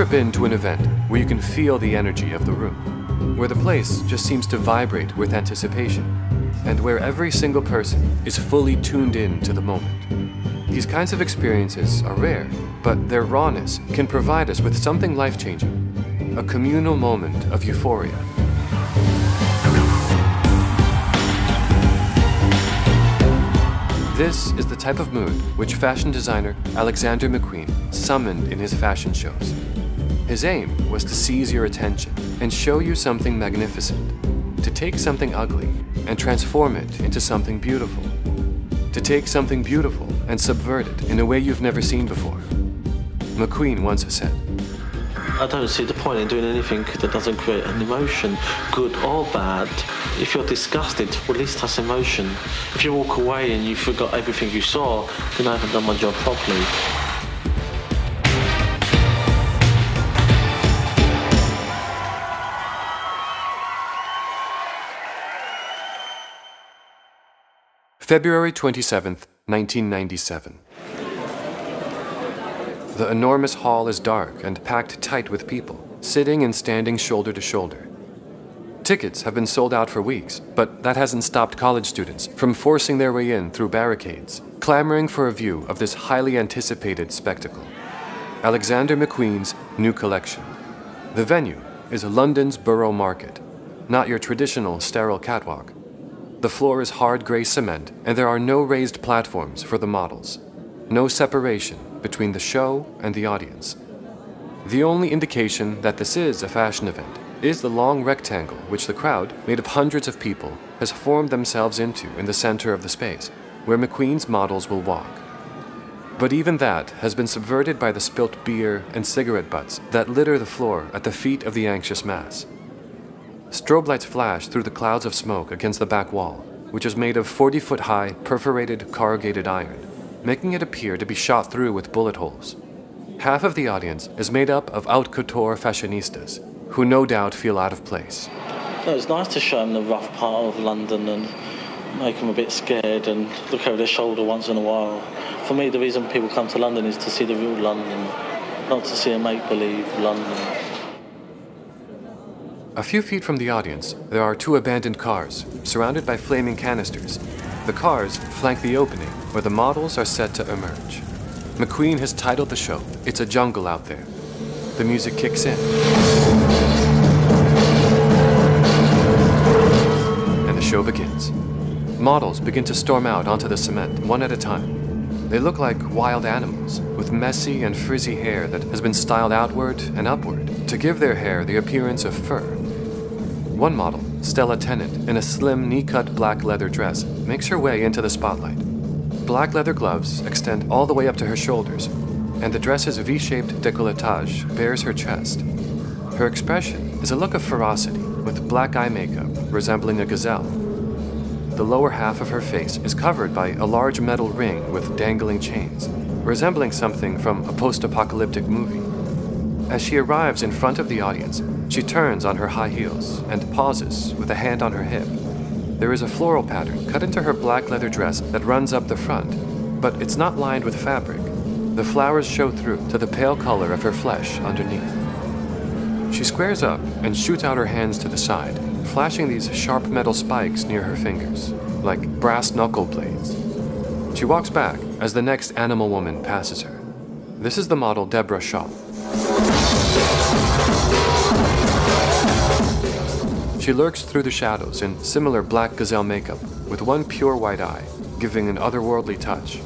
ever been to an event where you can feel the energy of the room? Where the place just seems to vibrate with anticipation, and where every single person is fully tuned in to the moment? These kinds of experiences are rare, but their rawness can provide us with something life changing a communal moment of euphoria. This is the type of mood which fashion designer Alexander McQueen summoned in his fashion shows. His aim was to seize your attention and show you something magnificent, to take something ugly and transform it into something beautiful, to take something beautiful and subvert it in a way you've never seen before. McQueen once said, I don't see the point in doing anything that doesn't create an emotion, good or bad. If you're disgusted, at least that's emotion. If you walk away and you forgot everything you saw, then I haven't done my job properly. February 27th, 1997. The enormous hall is dark and packed tight with people, sitting and standing shoulder to shoulder. Tickets have been sold out for weeks, but that hasn't stopped college students from forcing their way in through barricades, clamoring for a view of this highly anticipated spectacle. Alexander McQueen's new collection. The venue is London's Borough Market, not your traditional sterile catwalk. The floor is hard gray cement, and there are no raised platforms for the models. No separation between the show and the audience. The only indication that this is a fashion event is the long rectangle which the crowd, made of hundreds of people, has formed themselves into in the center of the space, where McQueen's models will walk. But even that has been subverted by the spilt beer and cigarette butts that litter the floor at the feet of the anxious mass. Strobe lights flash through the clouds of smoke against the back wall, which is made of 40 foot high, perforated corrugated iron, making it appear to be shot through with bullet holes. Half of the audience is made up of haute couture fashionistas, who no doubt feel out of place. It's nice to show them the rough part of London and make them a bit scared and look over their shoulder once in a while. For me, the reason people come to London is to see the real London, not to see a make believe London. A few feet from the audience, there are two abandoned cars, surrounded by flaming canisters. The cars flank the opening where the models are set to emerge. McQueen has titled the show, It's a Jungle Out There. The music kicks in. And the show begins. Models begin to storm out onto the cement, one at a time. They look like wild animals, with messy and frizzy hair that has been styled outward and upward to give their hair the appearance of fur. One model, Stella Tennant, in a slim knee cut black leather dress, makes her way into the spotlight. Black leather gloves extend all the way up to her shoulders, and the dress's V shaped decolletage bears her chest. Her expression is a look of ferocity, with black eye makeup resembling a gazelle. The lower half of her face is covered by a large metal ring with dangling chains, resembling something from a post apocalyptic movie. As she arrives in front of the audience, she turns on her high heels and pauses with a hand on her hip. There is a floral pattern cut into her black leather dress that runs up the front, but it's not lined with fabric. The flowers show through to the pale color of her flesh underneath. She squares up and shoots out her hands to the side, flashing these sharp metal spikes near her fingers, like brass knuckle blades. She walks back as the next animal woman passes her. This is the model Deborah Shaw. She lurks through the shadows in similar black gazelle makeup, with one pure white eye, giving an otherworldly touch.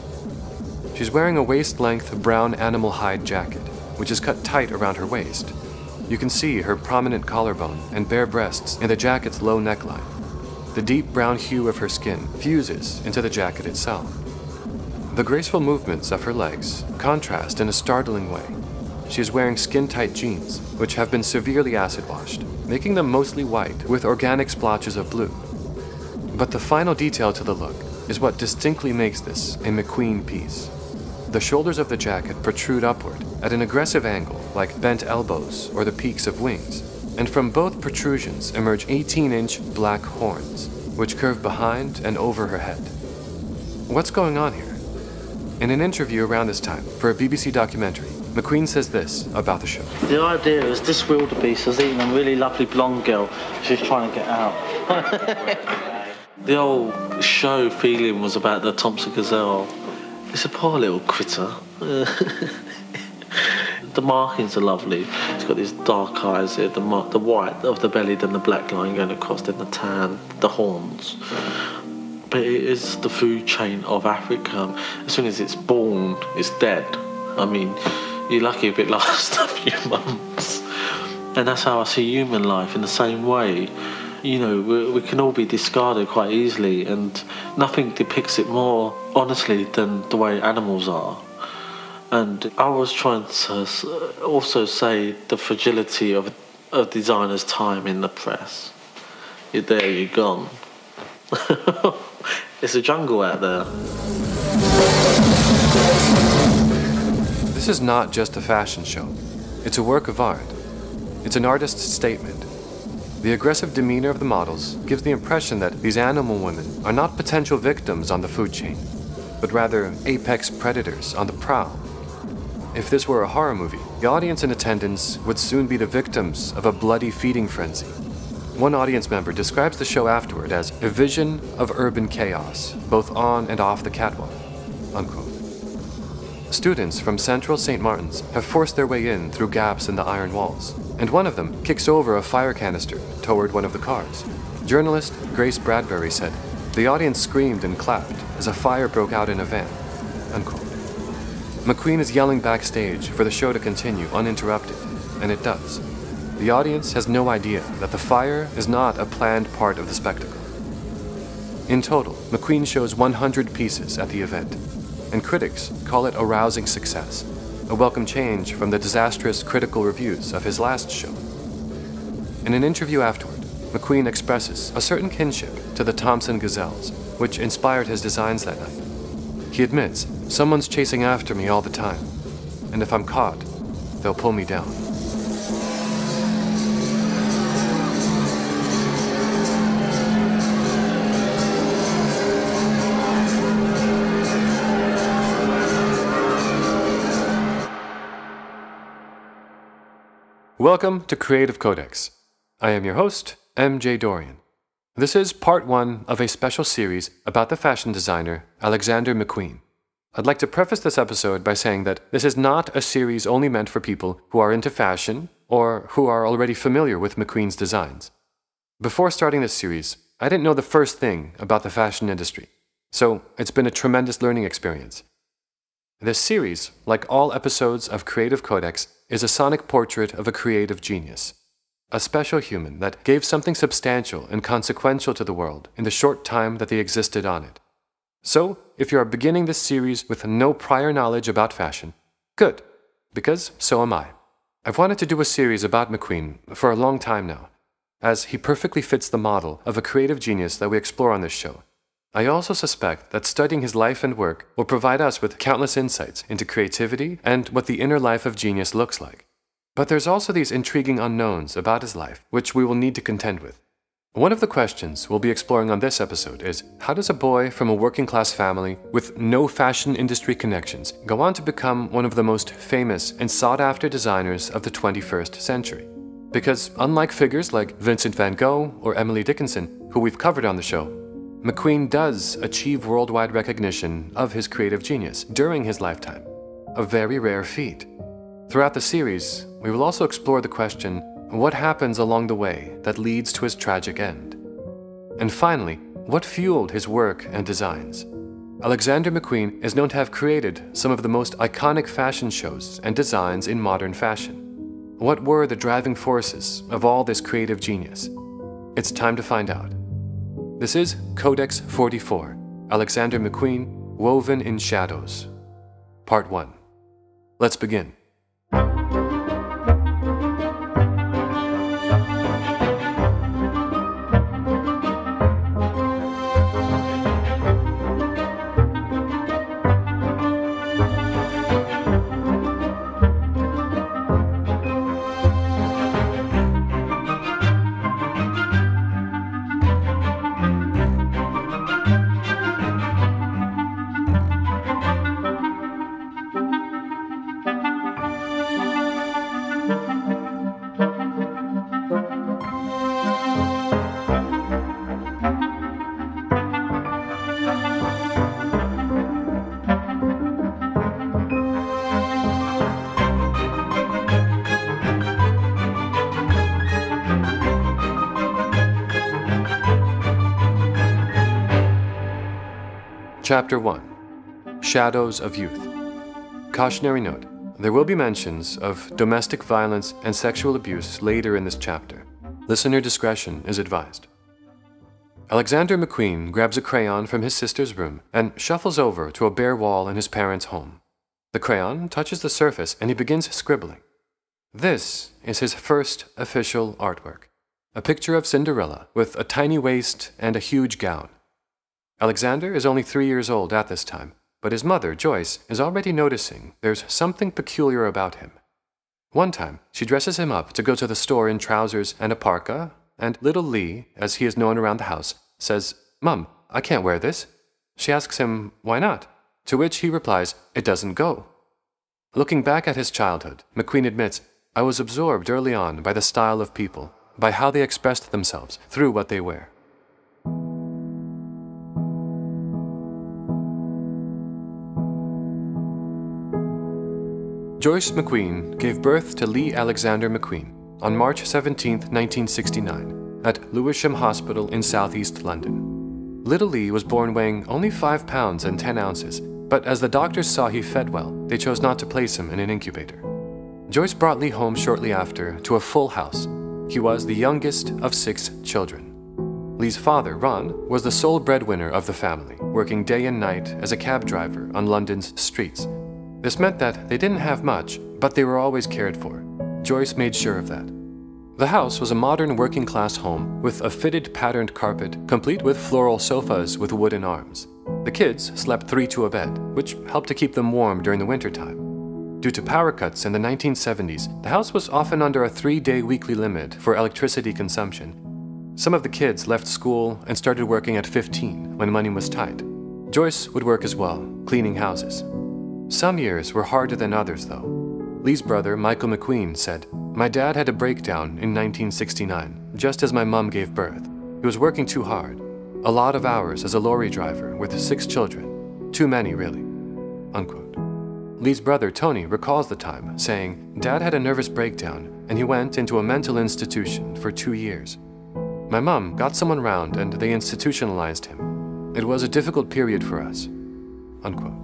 She's wearing a waist length brown animal hide jacket, which is cut tight around her waist. You can see her prominent collarbone and bare breasts in the jacket's low neckline. The deep brown hue of her skin fuses into the jacket itself. The graceful movements of her legs contrast in a startling way. She is wearing skin tight jeans, which have been severely acid washed, making them mostly white with organic splotches of blue. But the final detail to the look is what distinctly makes this a McQueen piece. The shoulders of the jacket protrude upward at an aggressive angle, like bent elbows or the peaks of wings, and from both protrusions emerge 18 inch black horns, which curve behind and over her head. What's going on here? In an interview around this time for a BBC documentary, McQueen says this about the show. The idea is this wildebeest has eaten a really lovely blonde girl. She's trying to get out. the whole show feeling was about the Thompson Gazelle. It's a poor little critter. the markings are lovely. It's got these dark eyes here, the, mar- the white of the belly, then the black line going across, then the tan, the horns. But it is the food chain of Africa. As soon as it's born, it's dead. I mean, you're lucky if it lasts a few months. And that's how I see human life in the same way. You know, we, can all be discarded quite easily, and nothing depicts it more honestly than the way animals are. And I was trying to also say the fragility of a designer's time in the press. You're there, you're gone. it's a jungle out there. This is not just a fashion show, it's a work of art. It's an artist's statement. The aggressive demeanor of the models gives the impression that these animal women are not potential victims on the food chain, but rather apex predators on the prowl. If this were a horror movie, the audience in attendance would soon be the victims of a bloody feeding frenzy. One audience member describes the show afterward as a vision of urban chaos, both on and off the catwalk. Unquote. Students from Central St. Martin's have forced their way in through gaps in the iron walls, and one of them kicks over a fire canister toward one of the cars. Journalist Grace Bradbury said, The audience screamed and clapped as a fire broke out in a van. Unquote. McQueen is yelling backstage for the show to continue uninterrupted, and it does. The audience has no idea that the fire is not a planned part of the spectacle. In total, McQueen shows 100 pieces at the event, and critics call it a rousing success, a welcome change from the disastrous critical reviews of his last show. In an interview afterward, McQueen expresses a certain kinship to the Thompson Gazelles, which inspired his designs that night. He admits, someone's chasing after me all the time, and if I'm caught, they'll pull me down. Welcome to Creative Codex. I am your host, MJ Dorian. This is part one of a special series about the fashion designer Alexander McQueen. I'd like to preface this episode by saying that this is not a series only meant for people who are into fashion or who are already familiar with McQueen's designs. Before starting this series, I didn't know the first thing about the fashion industry, so it's been a tremendous learning experience. This series, like all episodes of Creative Codex, is a sonic portrait of a creative genius a special human that gave something substantial and consequential to the world in the short time that they existed on it. So, if you are beginning this series with no prior knowledge about fashion, good, because so am I. I've wanted to do a series about McQueen for a long time now, as he perfectly fits the model of a creative genius that we explore on this show. I also suspect that studying his life and work will provide us with countless insights into creativity and what the inner life of genius looks like. But there's also these intriguing unknowns about his life, which we will need to contend with. One of the questions we'll be exploring on this episode is how does a boy from a working class family with no fashion industry connections go on to become one of the most famous and sought after designers of the 21st century? Because unlike figures like Vincent van Gogh or Emily Dickinson, who we've covered on the show, McQueen does achieve worldwide recognition of his creative genius during his lifetime, a very rare feat. Throughout the series, we will also explore the question what happens along the way that leads to his tragic end? And finally, what fueled his work and designs? Alexander McQueen is known to have created some of the most iconic fashion shows and designs in modern fashion. What were the driving forces of all this creative genius? It's time to find out. This is Codex 44 Alexander McQueen Woven in Shadows, Part 1. Let's begin. Chapter 1 Shadows of Youth. Cautionary note there will be mentions of domestic violence and sexual abuse later in this chapter. Listener discretion is advised. Alexander McQueen grabs a crayon from his sister's room and shuffles over to a bare wall in his parents' home. The crayon touches the surface and he begins scribbling. This is his first official artwork a picture of Cinderella with a tiny waist and a huge gown. Alexander is only three years old at this time, but his mother, Joyce, is already noticing there's something peculiar about him. One time, she dresses him up to go to the store in trousers and a parka, and little Lee, as he is known around the house, says, Mum, I can't wear this. She asks him, Why not? To which he replies, It doesn't go. Looking back at his childhood, McQueen admits, I was absorbed early on by the style of people, by how they expressed themselves through what they wear. Joyce McQueen gave birth to Lee Alexander McQueen on March 17, 1969, at Lewisham Hospital in southeast London. Little Lee was born weighing only 5 pounds and 10 ounces, but as the doctors saw he fed well, they chose not to place him in an incubator. Joyce brought Lee home shortly after to a full house. He was the youngest of six children. Lee's father, Ron, was the sole breadwinner of the family, working day and night as a cab driver on London's streets this meant that they didn't have much, but they were always cared for. Joyce made sure of that. The house was a modern working class home with a fitted patterned carpet, complete with floral sofas with wooden arms. The kids slept three to a bed, which helped to keep them warm during the winter time. Due to power cuts in the 1970s, the house was often under a three day weekly limit for electricity consumption. Some of the kids left school and started working at 15 when money was tight. Joyce would work as well, cleaning houses. Some years were harder than others, though. Lee's brother, Michael McQueen, said, My dad had a breakdown in 1969, just as my mum gave birth. He was working too hard. A lot of hours as a lorry driver with six children. Too many, really. Unquote. Lee's brother, Tony, recalls the time, saying, Dad had a nervous breakdown, and he went into a mental institution for two years. My mum got someone round and they institutionalized him. It was a difficult period for us. Unquote.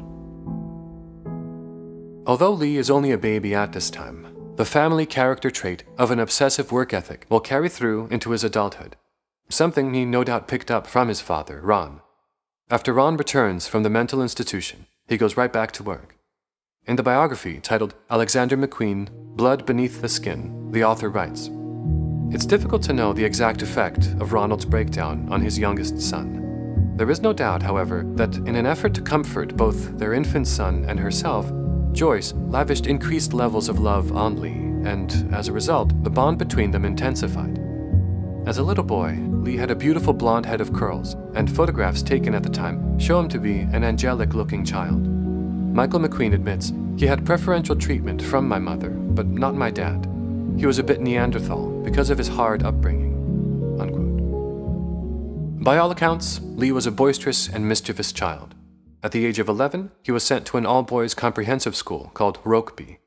Although Lee is only a baby at this time, the family character trait of an obsessive work ethic will carry through into his adulthood, something he no doubt picked up from his father, Ron. After Ron returns from the mental institution, he goes right back to work. In the biography titled Alexander McQueen Blood Beneath the Skin, the author writes It's difficult to know the exact effect of Ronald's breakdown on his youngest son. There is no doubt, however, that in an effort to comfort both their infant son and herself, Joyce lavished increased levels of love on Lee, and as a result, the bond between them intensified. As a little boy, Lee had a beautiful blonde head of curls, and photographs taken at the time show him to be an angelic looking child. Michael McQueen admits he had preferential treatment from my mother, but not my dad. He was a bit Neanderthal because of his hard upbringing. Unquote. By all accounts, Lee was a boisterous and mischievous child. At the age of 11, he was sent to an all boys comprehensive school called Rokeby.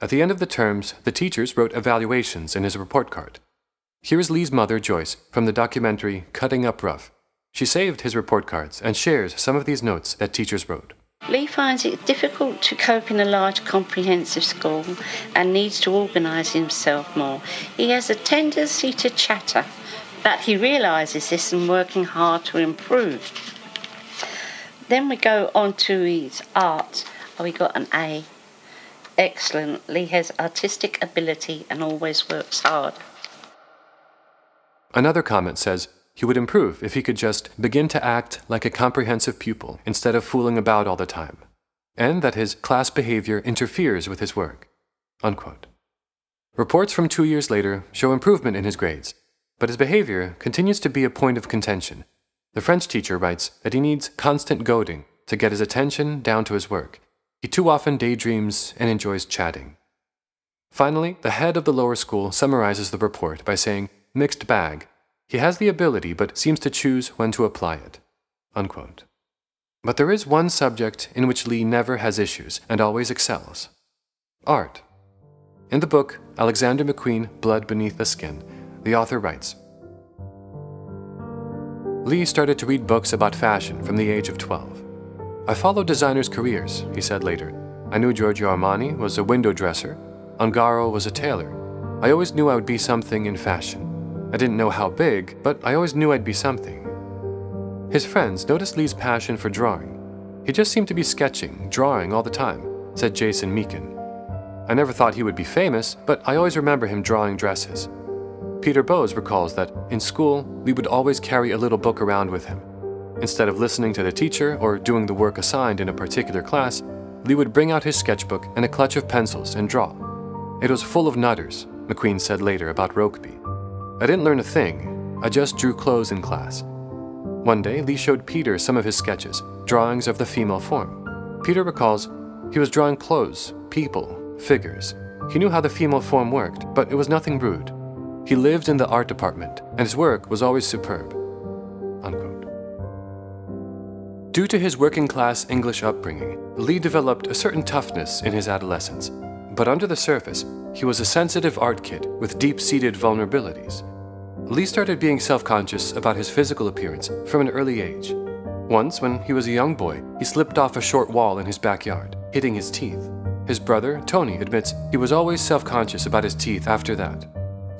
At the end of the terms, the teachers wrote evaluations in his report card. Here is Lee's mother, Joyce, from the documentary Cutting Up Rough. She saved his report cards and shares some of these notes that teachers wrote. Lee finds it difficult to cope in a large comprehensive school and needs to organise himself more. He has a tendency to chatter, but he realises this and working hard to improve. Then we go on to his art. Oh, we got an A. Excellent. Lee has artistic ability and always works hard. Another comment says he would improve if he could just begin to act like a comprehensive pupil instead of fooling about all the time, and that his class behavior interferes with his work. Unquote. Reports from two years later show improvement in his grades, but his behavior continues to be a point of contention the French teacher writes that he needs constant goading to get his attention down to his work. He too often daydreams and enjoys chatting. Finally, the head of the lower school summarizes the report by saying, mixed bag. He has the ability but seems to choose when to apply it. Unquote. But there is one subject in which Lee never has issues and always excels art. In the book, Alexander McQueen Blood Beneath the Skin, the author writes Lee started to read books about fashion from the age of 12. I followed designers' careers, he said later. I knew Giorgio Armani was a window dresser, Ungaro was a tailor. I always knew I would be something in fashion. I didn't know how big, but I always knew I'd be something. His friends noticed Lee's passion for drawing. He just seemed to be sketching, drawing all the time, said Jason Meakin. I never thought he would be famous, but I always remember him drawing dresses. Peter Bowes recalls that in school, Lee would always carry a little book around with him. Instead of listening to the teacher or doing the work assigned in a particular class, Lee would bring out his sketchbook and a clutch of pencils and draw. It was full of nutters, McQueen said later about Rokeby. I didn't learn a thing, I just drew clothes in class. One day, Lee showed Peter some of his sketches, drawings of the female form. Peter recalls he was drawing clothes, people, figures. He knew how the female form worked, but it was nothing rude. He lived in the art department, and his work was always superb. Unquote. Due to his working class English upbringing, Lee developed a certain toughness in his adolescence. But under the surface, he was a sensitive art kid with deep seated vulnerabilities. Lee started being self conscious about his physical appearance from an early age. Once, when he was a young boy, he slipped off a short wall in his backyard, hitting his teeth. His brother, Tony, admits he was always self conscious about his teeth after that.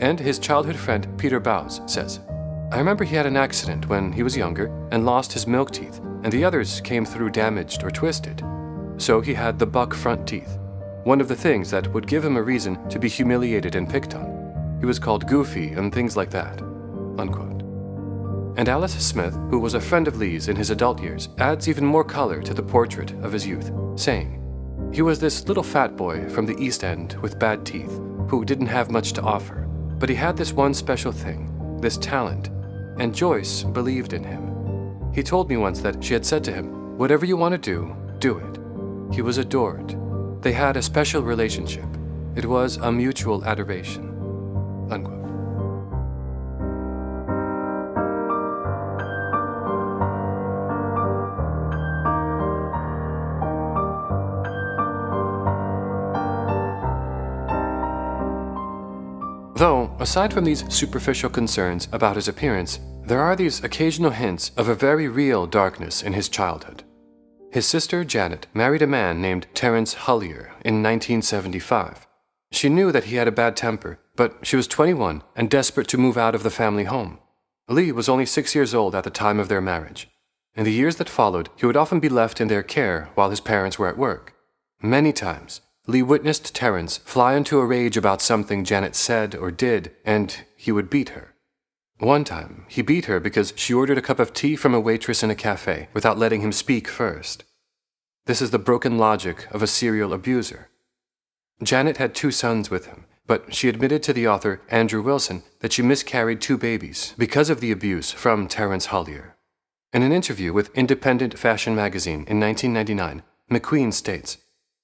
And his childhood friend, Peter Bowes, says, I remember he had an accident when he was younger and lost his milk teeth, and the others came through damaged or twisted. So he had the buck front teeth one of the things that would give him a reason to be humiliated and picked on. He was called Goofy and things like that. Unquote. And Alice Smith, who was a friend of Lee's in his adult years, adds even more color to the portrait of his youth, saying, He was this little fat boy from the East End with bad teeth, who didn't have much to offer, but he had this one special thing, this talent, and Joyce believed in him. He told me once that she had said to him, Whatever you want to do, do it. He was adored they had a special relationship. It was a mutual adoration. Unquote. Aside from these superficial concerns about his appearance, there are these occasional hints of a very real darkness in his childhood. His sister, Janet, married a man named Terence Hullier in 1975. She knew that he had a bad temper, but she was 21 and desperate to move out of the family home. Lee was only six years old at the time of their marriage. In the years that followed, he would often be left in their care while his parents were at work. Many times, Lee witnessed Terence fly into a rage about something Janet said or did, and he would beat her. One time, he beat her because she ordered a cup of tea from a waitress in a cafe without letting him speak first. This is the broken logic of a serial abuser. Janet had two sons with him, but she admitted to the author, Andrew Wilson, that she miscarried two babies because of the abuse from Terence Hullier. In an interview with Independent Fashion magazine in 1999, McQueen states,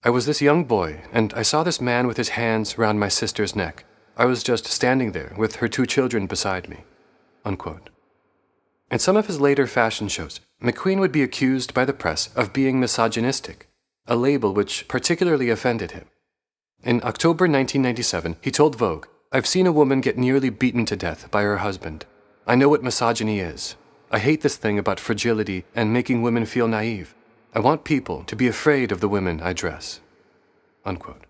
I was this young boy, and I saw this man with his hands round my sister's neck. I was just standing there with her two children beside me. Unquote. In some of his later fashion shows, McQueen would be accused by the press of being misogynistic, a label which particularly offended him. In October 1997, he told Vogue, I've seen a woman get nearly beaten to death by her husband. I know what misogyny is. I hate this thing about fragility and making women feel naive. I want people to be afraid of the women I dress. Unquote.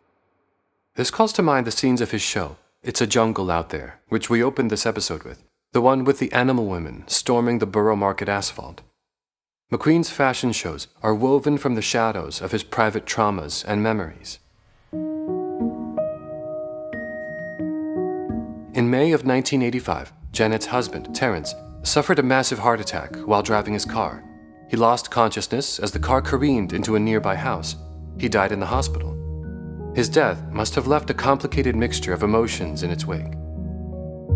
This calls to mind the scenes of his show, It's a Jungle Out There, which we opened this episode with the one with the animal women storming the borough market asphalt. McQueen's fashion shows are woven from the shadows of his private traumas and memories. In May of 1985, Janet's husband, Terence, suffered a massive heart attack while driving his car. He lost consciousness as the car careened into a nearby house. He died in the hospital. His death must have left a complicated mixture of emotions in its wake.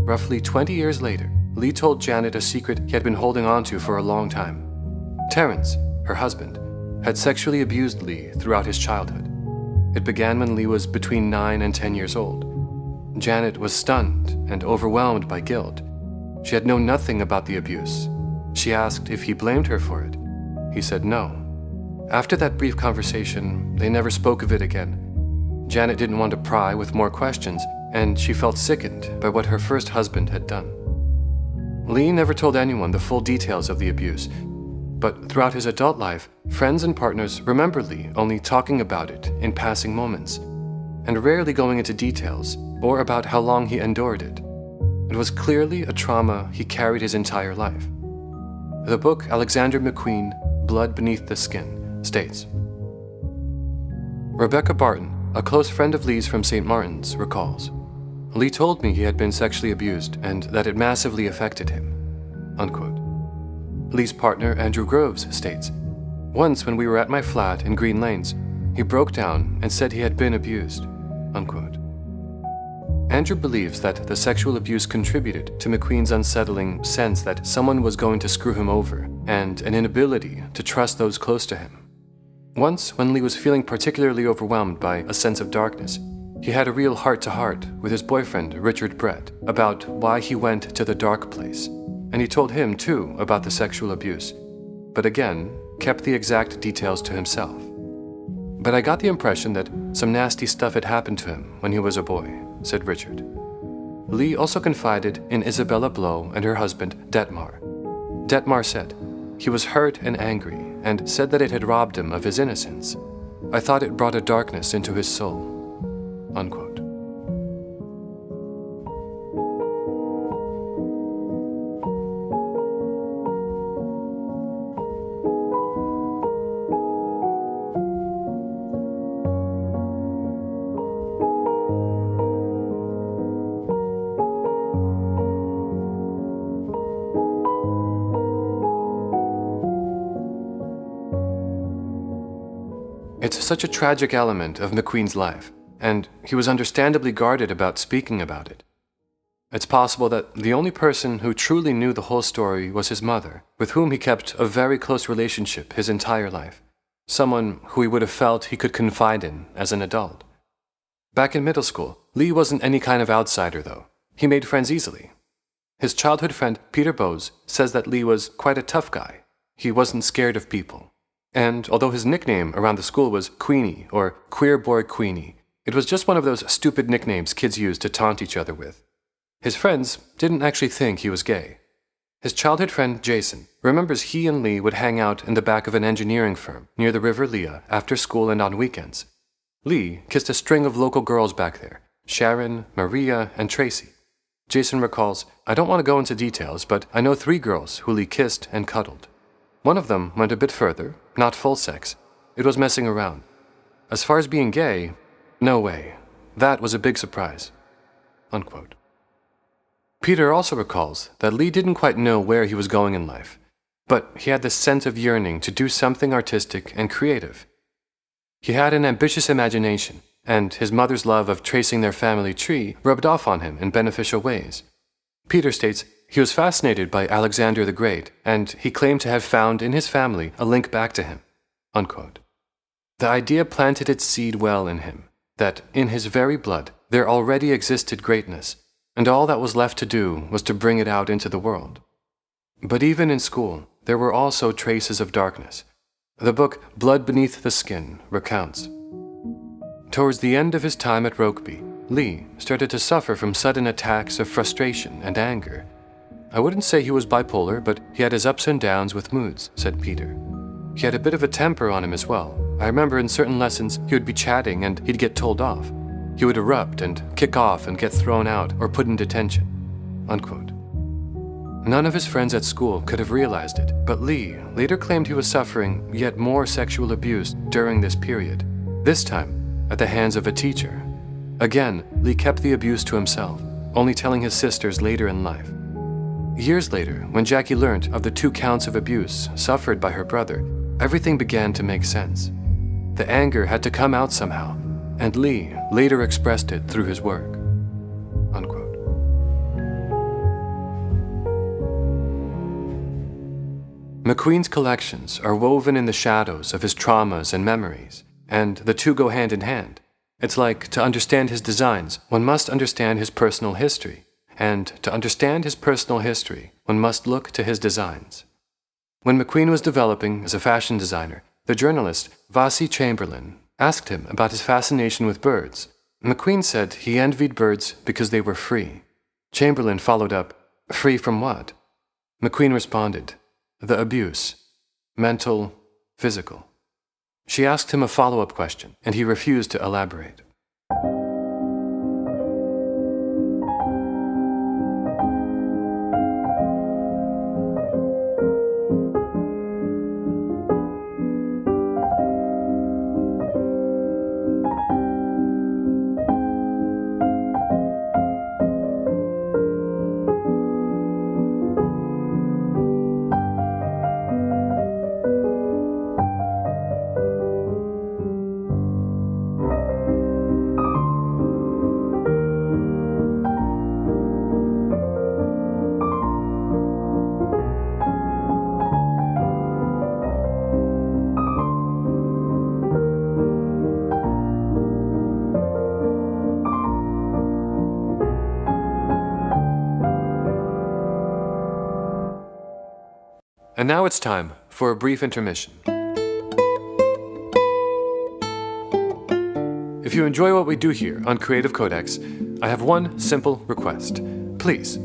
Roughly 20 years later, Lee told Janet a secret he had been holding on to for a long time. Terence, her husband, had sexually abused Lee throughout his childhood. It began when Lee was between 9 and 10 years old. Janet was stunned and overwhelmed by guilt. She had known nothing about the abuse. She asked if he blamed her for it. He said no. After that brief conversation, they never spoke of it again. Janet didn't want to pry with more questions and she felt sickened by what her first husband had done. Lee never told anyone the full details of the abuse. but throughout his adult life, friends and partners remember Lee only talking about it in passing moments, and rarely going into details or about how long he endured it. It was clearly a trauma he carried his entire life. The book Alexander McQueen, Blood Beneath the Skin, states Rebecca Barton, a close friend of Lee's from St. Martin's, recalls Lee told me he had been sexually abused and that it massively affected him. Unquote. Lee's partner, Andrew Groves, states Once, when we were at my flat in Green Lanes, he broke down and said he had been abused. Unquote. Andrew believes that the sexual abuse contributed to McQueen's unsettling sense that someone was going to screw him over and an inability to trust those close to him. Once, when Lee was feeling particularly overwhelmed by a sense of darkness, he had a real heart to heart with his boyfriend, Richard Brett, about why he went to the dark place. And he told him, too, about the sexual abuse, but again, kept the exact details to himself. But I got the impression that some nasty stuff had happened to him when he was a boy, said Richard. Lee also confided in Isabella Blow and her husband, Detmar. Detmar said, He was hurt and angry, and said that it had robbed him of his innocence. I thought it brought a darkness into his soul. Unquote. It's such a tragic element of McQueen's life, and he was understandably guarded about speaking about it. It's possible that the only person who truly knew the whole story was his mother, with whom he kept a very close relationship his entire life, someone who he would have felt he could confide in as an adult. Back in middle school, Lee wasn't any kind of outsider, though. He made friends easily. His childhood friend, Peter Bowes, says that Lee was quite a tough guy. He wasn't scared of people. And although his nickname around the school was Queenie or Queer Boy Queenie, it was just one of those stupid nicknames kids use to taunt each other with. His friends didn't actually think he was gay. His childhood friend Jason remembers he and Lee would hang out in the back of an engineering firm near the River Lea after school and on weekends. Lee kissed a string of local girls back there Sharon, Maria, and Tracy. Jason recalls, I don't want to go into details, but I know three girls who Lee kissed and cuddled. One of them went a bit further, not full sex. It was messing around. As far as being gay, no way. That was a big surprise. Unquote. Peter also recalls that Lee didn't quite know where he was going in life, but he had this sense of yearning to do something artistic and creative. He had an ambitious imagination, and his mother's love of tracing their family tree rubbed off on him in beneficial ways. Peter states he was fascinated by Alexander the Great, and he claimed to have found in his family a link back to him. Unquote. The idea planted its seed well in him that in his very blood there already existed greatness, and all that was left to do was to bring it out into the world. But even in school, there were also traces of darkness. The book Blood Beneath the Skin recounts. Towards the end of his time at Rokeby, Lee started to suffer from sudden attacks of frustration and anger I wouldn't say he was bipolar, but he had his ups and downs with moods, said Peter. He had a bit of a temper on him as well. I remember in certain lessons he would be chatting and he'd get told off. He would erupt and kick off and get thrown out or put in detention. Unquote. None of his friends at school could have realized it, but Lee later claimed he was suffering yet more sexual abuse during this period, this time at the hands of a teacher. Again, Lee kept the abuse to himself, only telling his sisters later in life. Years later, when Jackie learned of the two counts of abuse suffered by her brother, everything began to make sense. The anger had to come out somehow, and Lee later expressed it through his work. Unquote. McQueen's collections are woven in the shadows of his traumas and memories, and the two go hand in hand. It's like to understand his designs, one must understand his personal history and to understand his personal history, one must look to his designs. When McQueen was developing as a fashion designer, the journalist Vassi Chamberlain asked him about his fascination with birds. McQueen said he envied birds because they were free. Chamberlain followed up, Free from what? McQueen responded, The abuse. mental, physical. She asked him a follow up question, and he refused to elaborate. And now it's time for a brief intermission. If you enjoy what we do here on Creative Codex, I have one simple request. Please,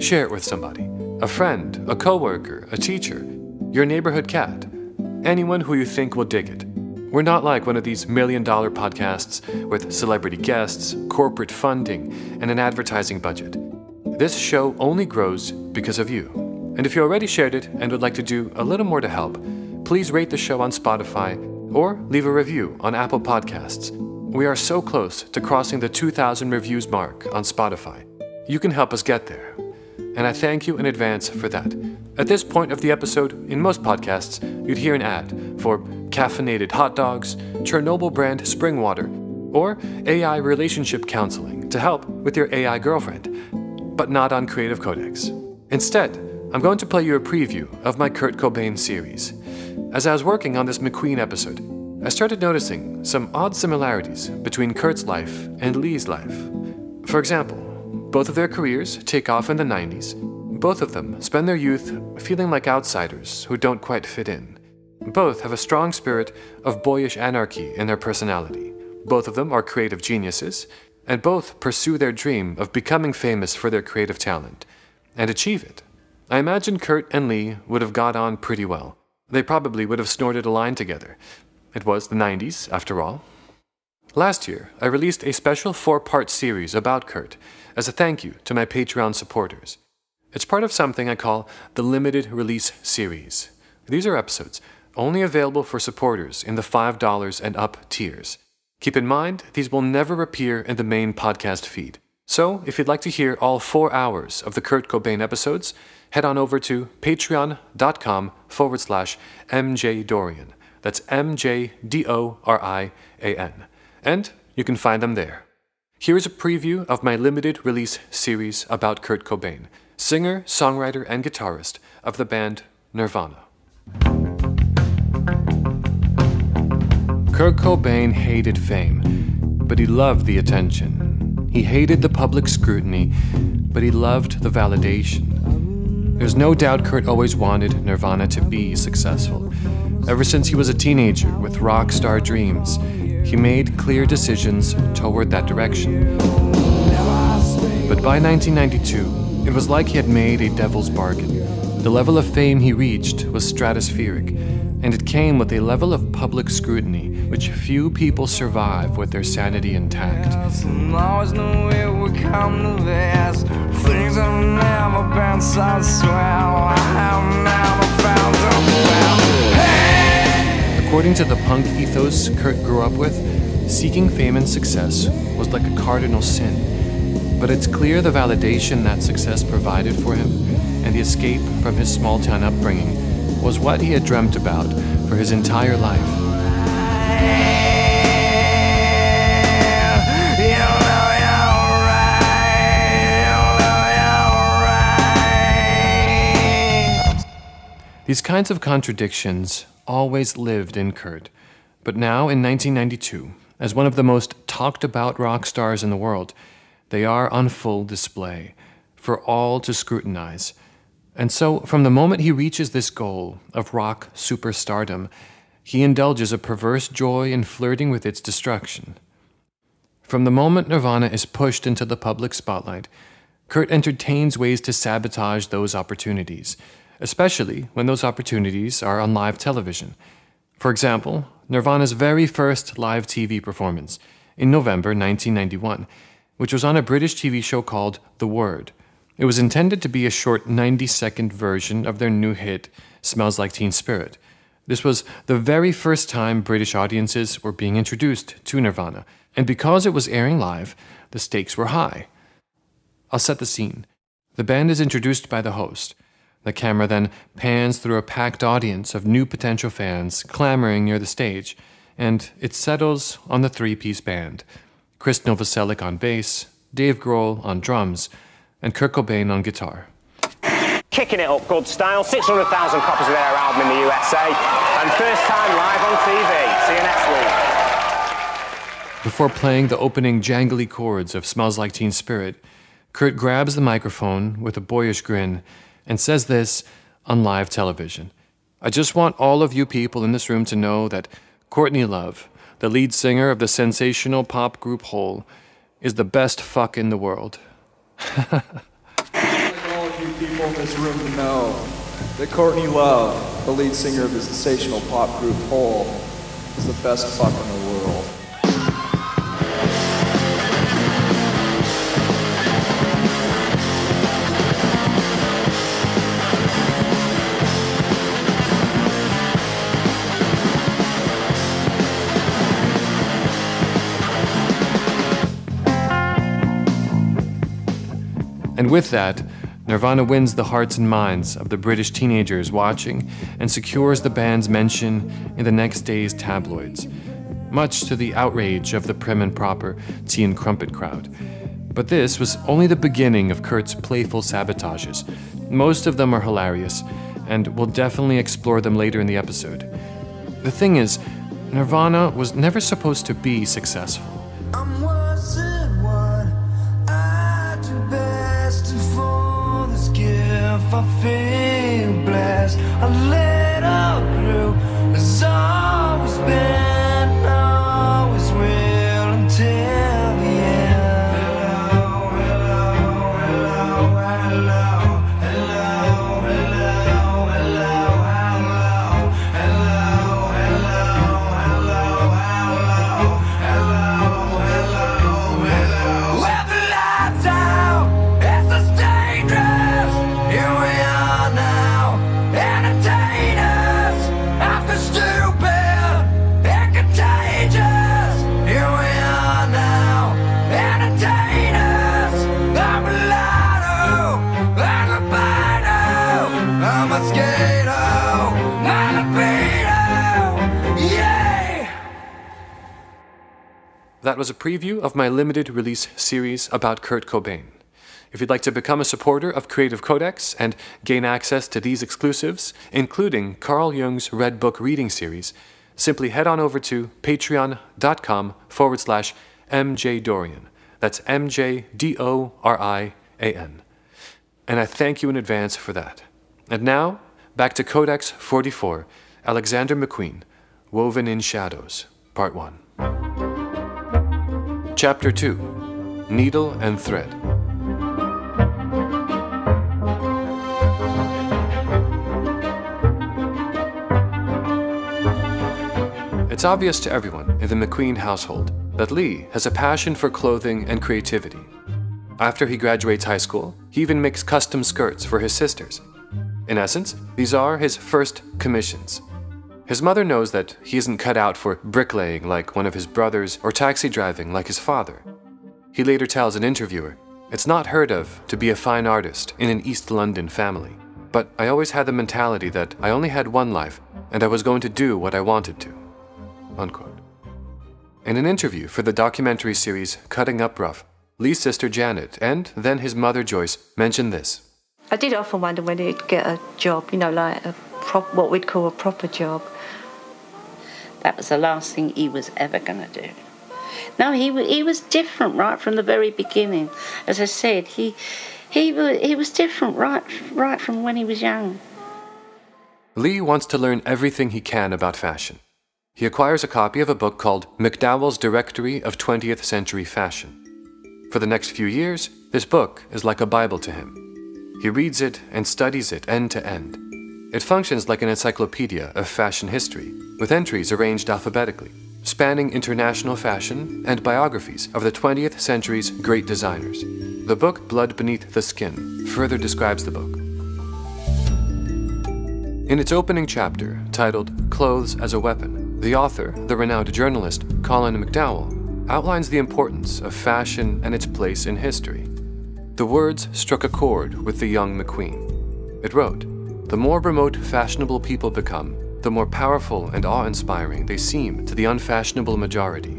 share it with somebody a friend, a coworker, a teacher, your neighborhood cat, anyone who you think will dig it. We're not like one of these million dollar podcasts with celebrity guests, corporate funding, and an advertising budget. This show only grows because of you. And if you already shared it and would like to do a little more to help, please rate the show on Spotify or leave a review on Apple Podcasts. We are so close to crossing the 2,000 reviews mark on Spotify. You can help us get there. And I thank you in advance for that. At this point of the episode, in most podcasts, you'd hear an ad for caffeinated hot dogs, Chernobyl brand spring water, or AI relationship counseling to help with your AI girlfriend, but not on Creative Codex. Instead, I'm going to play you a preview of my Kurt Cobain series. As I was working on this McQueen episode, I started noticing some odd similarities between Kurt's life and Lee's life. For example, both of their careers take off in the 90s. Both of them spend their youth feeling like outsiders who don't quite fit in. Both have a strong spirit of boyish anarchy in their personality. Both of them are creative geniuses, and both pursue their dream of becoming famous for their creative talent and achieve it. I imagine Kurt and Lee would have got on pretty well. They probably would have snorted a line together. It was the 90s, after all. Last year, I released a special four part series about Kurt as a thank you to my Patreon supporters. It's part of something I call the Limited Release Series. These are episodes only available for supporters in the $5 and up tiers. Keep in mind, these will never appear in the main podcast feed. So, if you'd like to hear all four hours of the Kurt Cobain episodes, head on over to patreon.com forward slash MJ Dorian. That's M J D O R I A N. And you can find them there. Here is a preview of my limited release series about Kurt Cobain, singer, songwriter, and guitarist of the band Nirvana. Kurt Cobain hated fame, but he loved the attention. He hated the public scrutiny, but he loved the validation. There's no doubt Kurt always wanted Nirvana to be successful. Ever since he was a teenager with rock star dreams, he made clear decisions toward that direction. But by 1992, it was like he had made a devil's bargain. The level of fame he reached was stratospheric, and it came with a level of public scrutiny which few people survive with their sanity intact. Things have never been so swell. I have never found a hey! According to the punk ethos Kurt grew up with, seeking fame and success was like a cardinal sin. But it's clear the validation that success provided for him and the escape from his small town upbringing was what he had dreamt about for his entire life. These kinds of contradictions always lived in Kurt, but now in 1992, as one of the most talked about rock stars in the world, they are on full display for all to scrutinize. And so, from the moment he reaches this goal of rock superstardom, he indulges a perverse joy in flirting with its destruction. From the moment Nirvana is pushed into the public spotlight, Kurt entertains ways to sabotage those opportunities especially when those opportunities are on live television. For example, Nirvana's very first live TV performance in November 1991, which was on a British TV show called The Word. It was intended to be a short 90 second version of their new hit, Smells Like Teen Spirit. This was the very first time British audiences were being introduced to Nirvana, and because it was airing live, the stakes were high. I'll set the scene. The band is introduced by the host. The camera then pans through a packed audience of new potential fans clamoring near the stage, and it settles on the three piece band Chris Novoselic on bass, Dave Grohl on drums, and Kurt Cobain on guitar. Kicking it up good style, 600,000 copies of their album in the USA, and first time live on TV. See you next week. Before playing the opening jangly chords of Smells Like Teen Spirit, Kurt grabs the microphone with a boyish grin and says this on live television. I just want all of you people in this room to know that Courtney Love, the lead singer of the sensational pop group Hole, is the best fuck in the world. All of you people in this room to know that Courtney Love, the lead singer of the sensational pop group Hole, is the best fuck in the world. And with that, Nirvana wins the hearts and minds of the British teenagers watching and secures the band's mention in the next day's tabloids, much to the outrage of the prim and proper tea and crumpet crowd. But this was only the beginning of Kurt's playful sabotages. Most of them are hilarious, and we'll definitely explore them later in the episode. The thing is, Nirvana was never supposed to be successful. I feel blessed. A little group has always been, That was a preview of my limited release series about Kurt Cobain. If you'd like to become a supporter of Creative Codex and gain access to these exclusives, including Carl Jung's Red Book reading series, simply head on over to patreon.com forward slash MJ Dorian. That's M J D O R I A N. And I thank you in advance for that. And now, back to Codex 44, Alexander McQueen, Woven in Shadows, Part 1. Chapter 2 Needle and Thread. It's obvious to everyone in the McQueen household that Lee has a passion for clothing and creativity. After he graduates high school, he even makes custom skirts for his sisters. In essence, these are his first commissions. His mother knows that he isn't cut out for bricklaying like one of his brothers or taxi driving like his father. He later tells an interviewer, It's not heard of to be a fine artist in an East London family, but I always had the mentality that I only had one life and I was going to do what I wanted to. Unquote. In an interview for the documentary series Cutting Up Rough, Lee's sister Janet and then his mother Joyce mentioned this. I did often wonder when he'd get a job, you know, like a prop, what we'd call a proper job. That was the last thing he was ever going to do. No, he he was different right from the very beginning. As I said, he he he was different right right from when he was young. Lee wants to learn everything he can about fashion. He acquires a copy of a book called McDowell's Directory of 20th Century Fashion. For the next few years, this book is like a Bible to him. He reads it and studies it end to end. It functions like an encyclopedia of fashion history, with entries arranged alphabetically, spanning international fashion and biographies of the 20th century's great designers. The book Blood Beneath the Skin further describes the book. In its opening chapter, titled Clothes as a Weapon, the author, the renowned journalist Colin McDowell, outlines the importance of fashion and its place in history. The words struck a chord with the young McQueen. It wrote, The more remote fashionable people become, the more powerful and awe inspiring they seem to the unfashionable majority.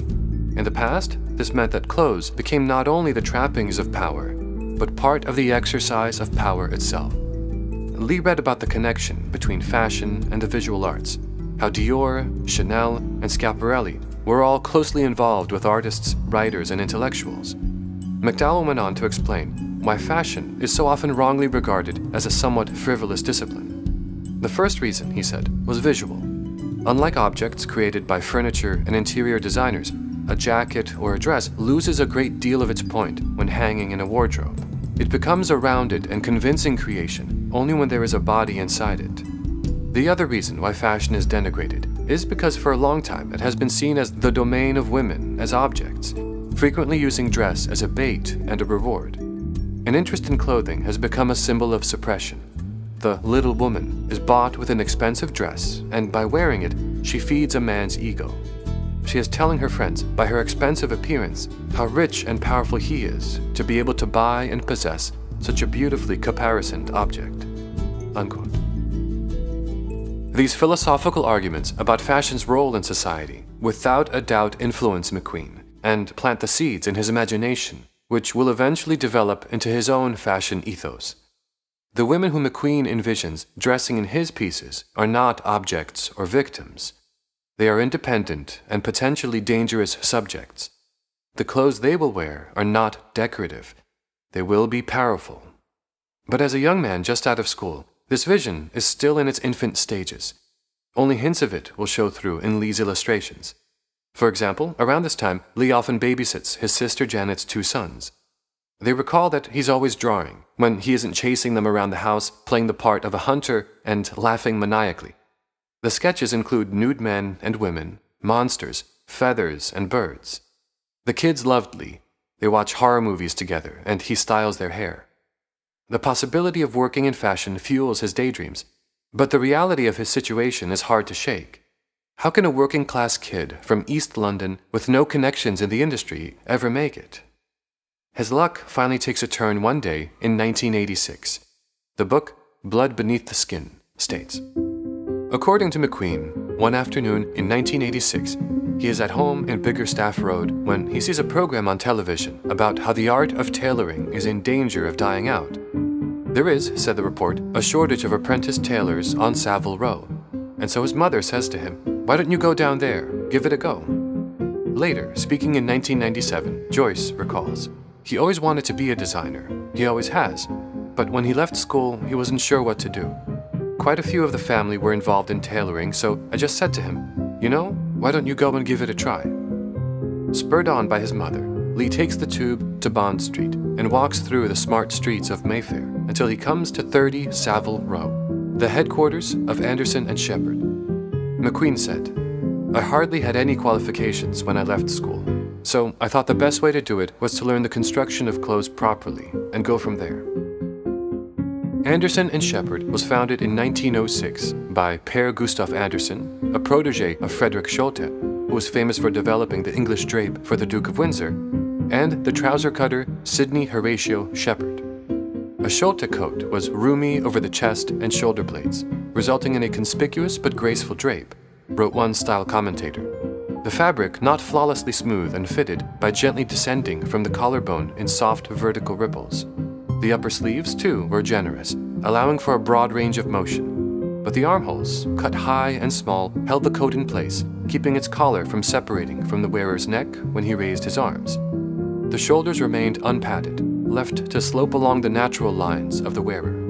In the past, this meant that clothes became not only the trappings of power, but part of the exercise of power itself. Lee read about the connection between fashion and the visual arts, how Dior, Chanel, and Schiaparelli were all closely involved with artists, writers, and intellectuals. McDowell went on to explain why fashion is so often wrongly regarded as a somewhat frivolous discipline. The first reason, he said, was visual. Unlike objects created by furniture and interior designers, a jacket or a dress loses a great deal of its point when hanging in a wardrobe. It becomes a rounded and convincing creation only when there is a body inside it. The other reason why fashion is denigrated is because for a long time it has been seen as the domain of women as objects, frequently using dress as a bait and a reward. An interest in clothing has become a symbol of suppression. The little woman is bought with an expensive dress, and by wearing it, she feeds a man's ego. She is telling her friends, by her expensive appearance, how rich and powerful he is to be able to buy and possess such a beautifully caparisoned object. Unquote. These philosophical arguments about fashion's role in society without a doubt influence McQueen and plant the seeds in his imagination, which will eventually develop into his own fashion ethos. The women whom McQueen envisions dressing in his pieces are not objects or victims. They are independent and potentially dangerous subjects. The clothes they will wear are not decorative, they will be powerful. But as a young man just out of school, this vision is still in its infant stages. Only hints of it will show through in Lee's illustrations. For example, around this time, Lee often babysits his sister Janet's two sons. They recall that he's always drawing, when he isn't chasing them around the house, playing the part of a hunter, and laughing maniacally. The sketches include nude men and women, monsters, feathers, and birds. The kids loved Lee, they watch horror movies together, and he styles their hair. The possibility of working in fashion fuels his daydreams, but the reality of his situation is hard to shake. How can a working class kid from East London with no connections in the industry ever make it? His luck finally takes a turn one day in 1986. The book, Blood Beneath the Skin, states According to McQueen, one afternoon in 1986, he is at home in Biggerstaff Road when he sees a program on television about how the art of tailoring is in danger of dying out. There is, said the report, a shortage of apprentice tailors on Savile Row, and so his mother says to him, Why don't you go down there? Give it a go. Later, speaking in 1997, Joyce recalls, He always wanted to be a designer. He always has. But when he left school, he wasn't sure what to do. Quite a few of the family were involved in tailoring, so I just said to him, You know, why don't you go and give it a try? Spurred on by his mother, Lee takes the tube to Bond Street and walks through the smart streets of Mayfair until he comes to 30 Savile Row, the headquarters of Anderson and Sheppard. McQueen said, I hardly had any qualifications when I left school, so I thought the best way to do it was to learn the construction of clothes properly and go from there. Anderson and Sheppard was founded in 1906 by Per Gustav Anderson, a protege of Frederick Scholte, who was famous for developing the English drape for the Duke of Windsor, and the trouser cutter Sidney Horatio Sheppard. A Scholte coat was roomy over the chest and shoulder blades, resulting in a conspicuous but graceful drape, wrote one style commentator. The fabric not flawlessly smooth and fitted by gently descending from the collarbone in soft vertical ripples. The upper sleeves, too, were generous, allowing for a broad range of motion. But the armholes, cut high and small, held the coat in place, keeping its collar from separating from the wearer's neck when he raised his arms. The shoulders remained unpadded, left to slope along the natural lines of the wearer.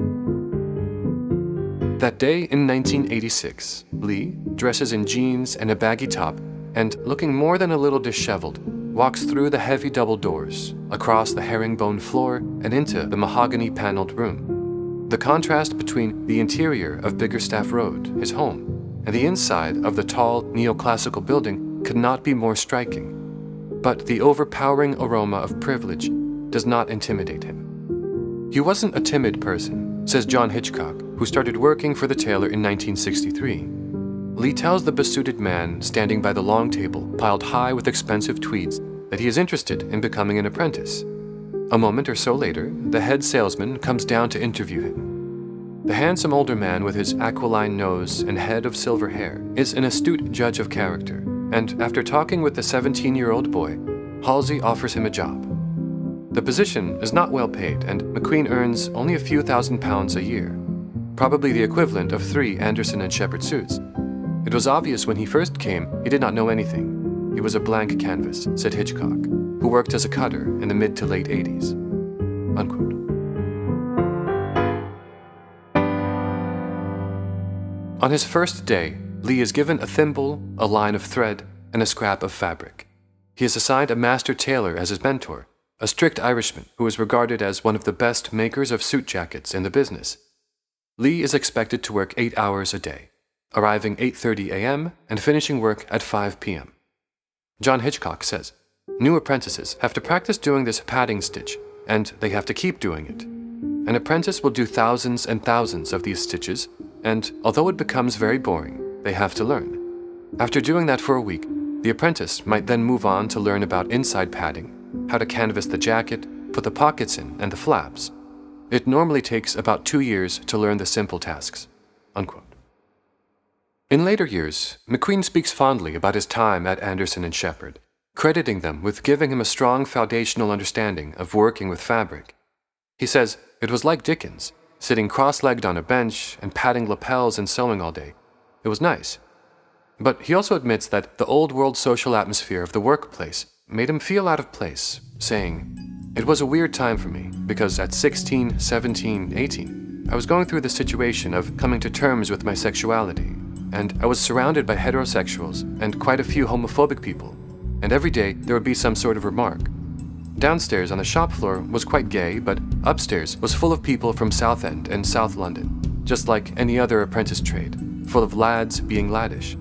That day in 1986, Lee, dresses in jeans and a baggy top, and looking more than a little disheveled, walks through the heavy double doors, across the herringbone floor, and into the mahogany paneled room. The contrast between the interior of Biggerstaff Road, his home, and the inside of the tall neoclassical building could not be more striking. But the overpowering aroma of privilege does not intimidate him. He wasn't a timid person, says John Hitchcock, who started working for the tailor in 1963. Lee tells the besuited man standing by the long table, piled high with expensive tweeds, that he is interested in becoming an apprentice. A moment or so later, the head salesman comes down to interview him. The handsome older man with his aquiline nose and head of silver hair is an astute judge of character, and after talking with the 17 year old boy, Halsey offers him a job. The position is not well paid, and McQueen earns only a few thousand pounds a year, probably the equivalent of three Anderson and Sheppard suits. It was obvious when he first came he did not know anything. He was a blank canvas, said Hitchcock, who worked as a cutter in the mid to late 80s. Unquote. On his first day, Lee is given a thimble, a line of thread, and a scrap of fabric. He is assigned a master tailor as his mentor, a strict Irishman who is regarded as one of the best makers of suit jackets in the business. Lee is expected to work 8 hours a day, arriving 8:30 a.m. and finishing work at 5 p.m. John Hitchcock says, "New apprentices have to practice doing this padding stitch, and they have to keep doing it. An apprentice will do thousands and thousands of these stitches, and although it becomes very boring, they have to learn. After doing that for a week, the apprentice might then move on to learn about inside padding, how to canvas the jacket, put the pockets in, and the flaps. It normally takes about two years to learn the simple tasks. Unquote. In later years, McQueen speaks fondly about his time at Anderson and Sheppard, crediting them with giving him a strong foundational understanding of working with fabric. He says, It was like Dickens, sitting cross legged on a bench and padding lapels and sewing all day. It was nice. But he also admits that the old world social atmosphere of the workplace made him feel out of place, saying, It was a weird time for me because at 16, 17, 18, I was going through the situation of coming to terms with my sexuality, and I was surrounded by heterosexuals and quite a few homophobic people, and every day there would be some sort of remark. Downstairs on the shop floor was quite gay, but upstairs was full of people from Southend and South London, just like any other apprentice trade, full of lads being laddish.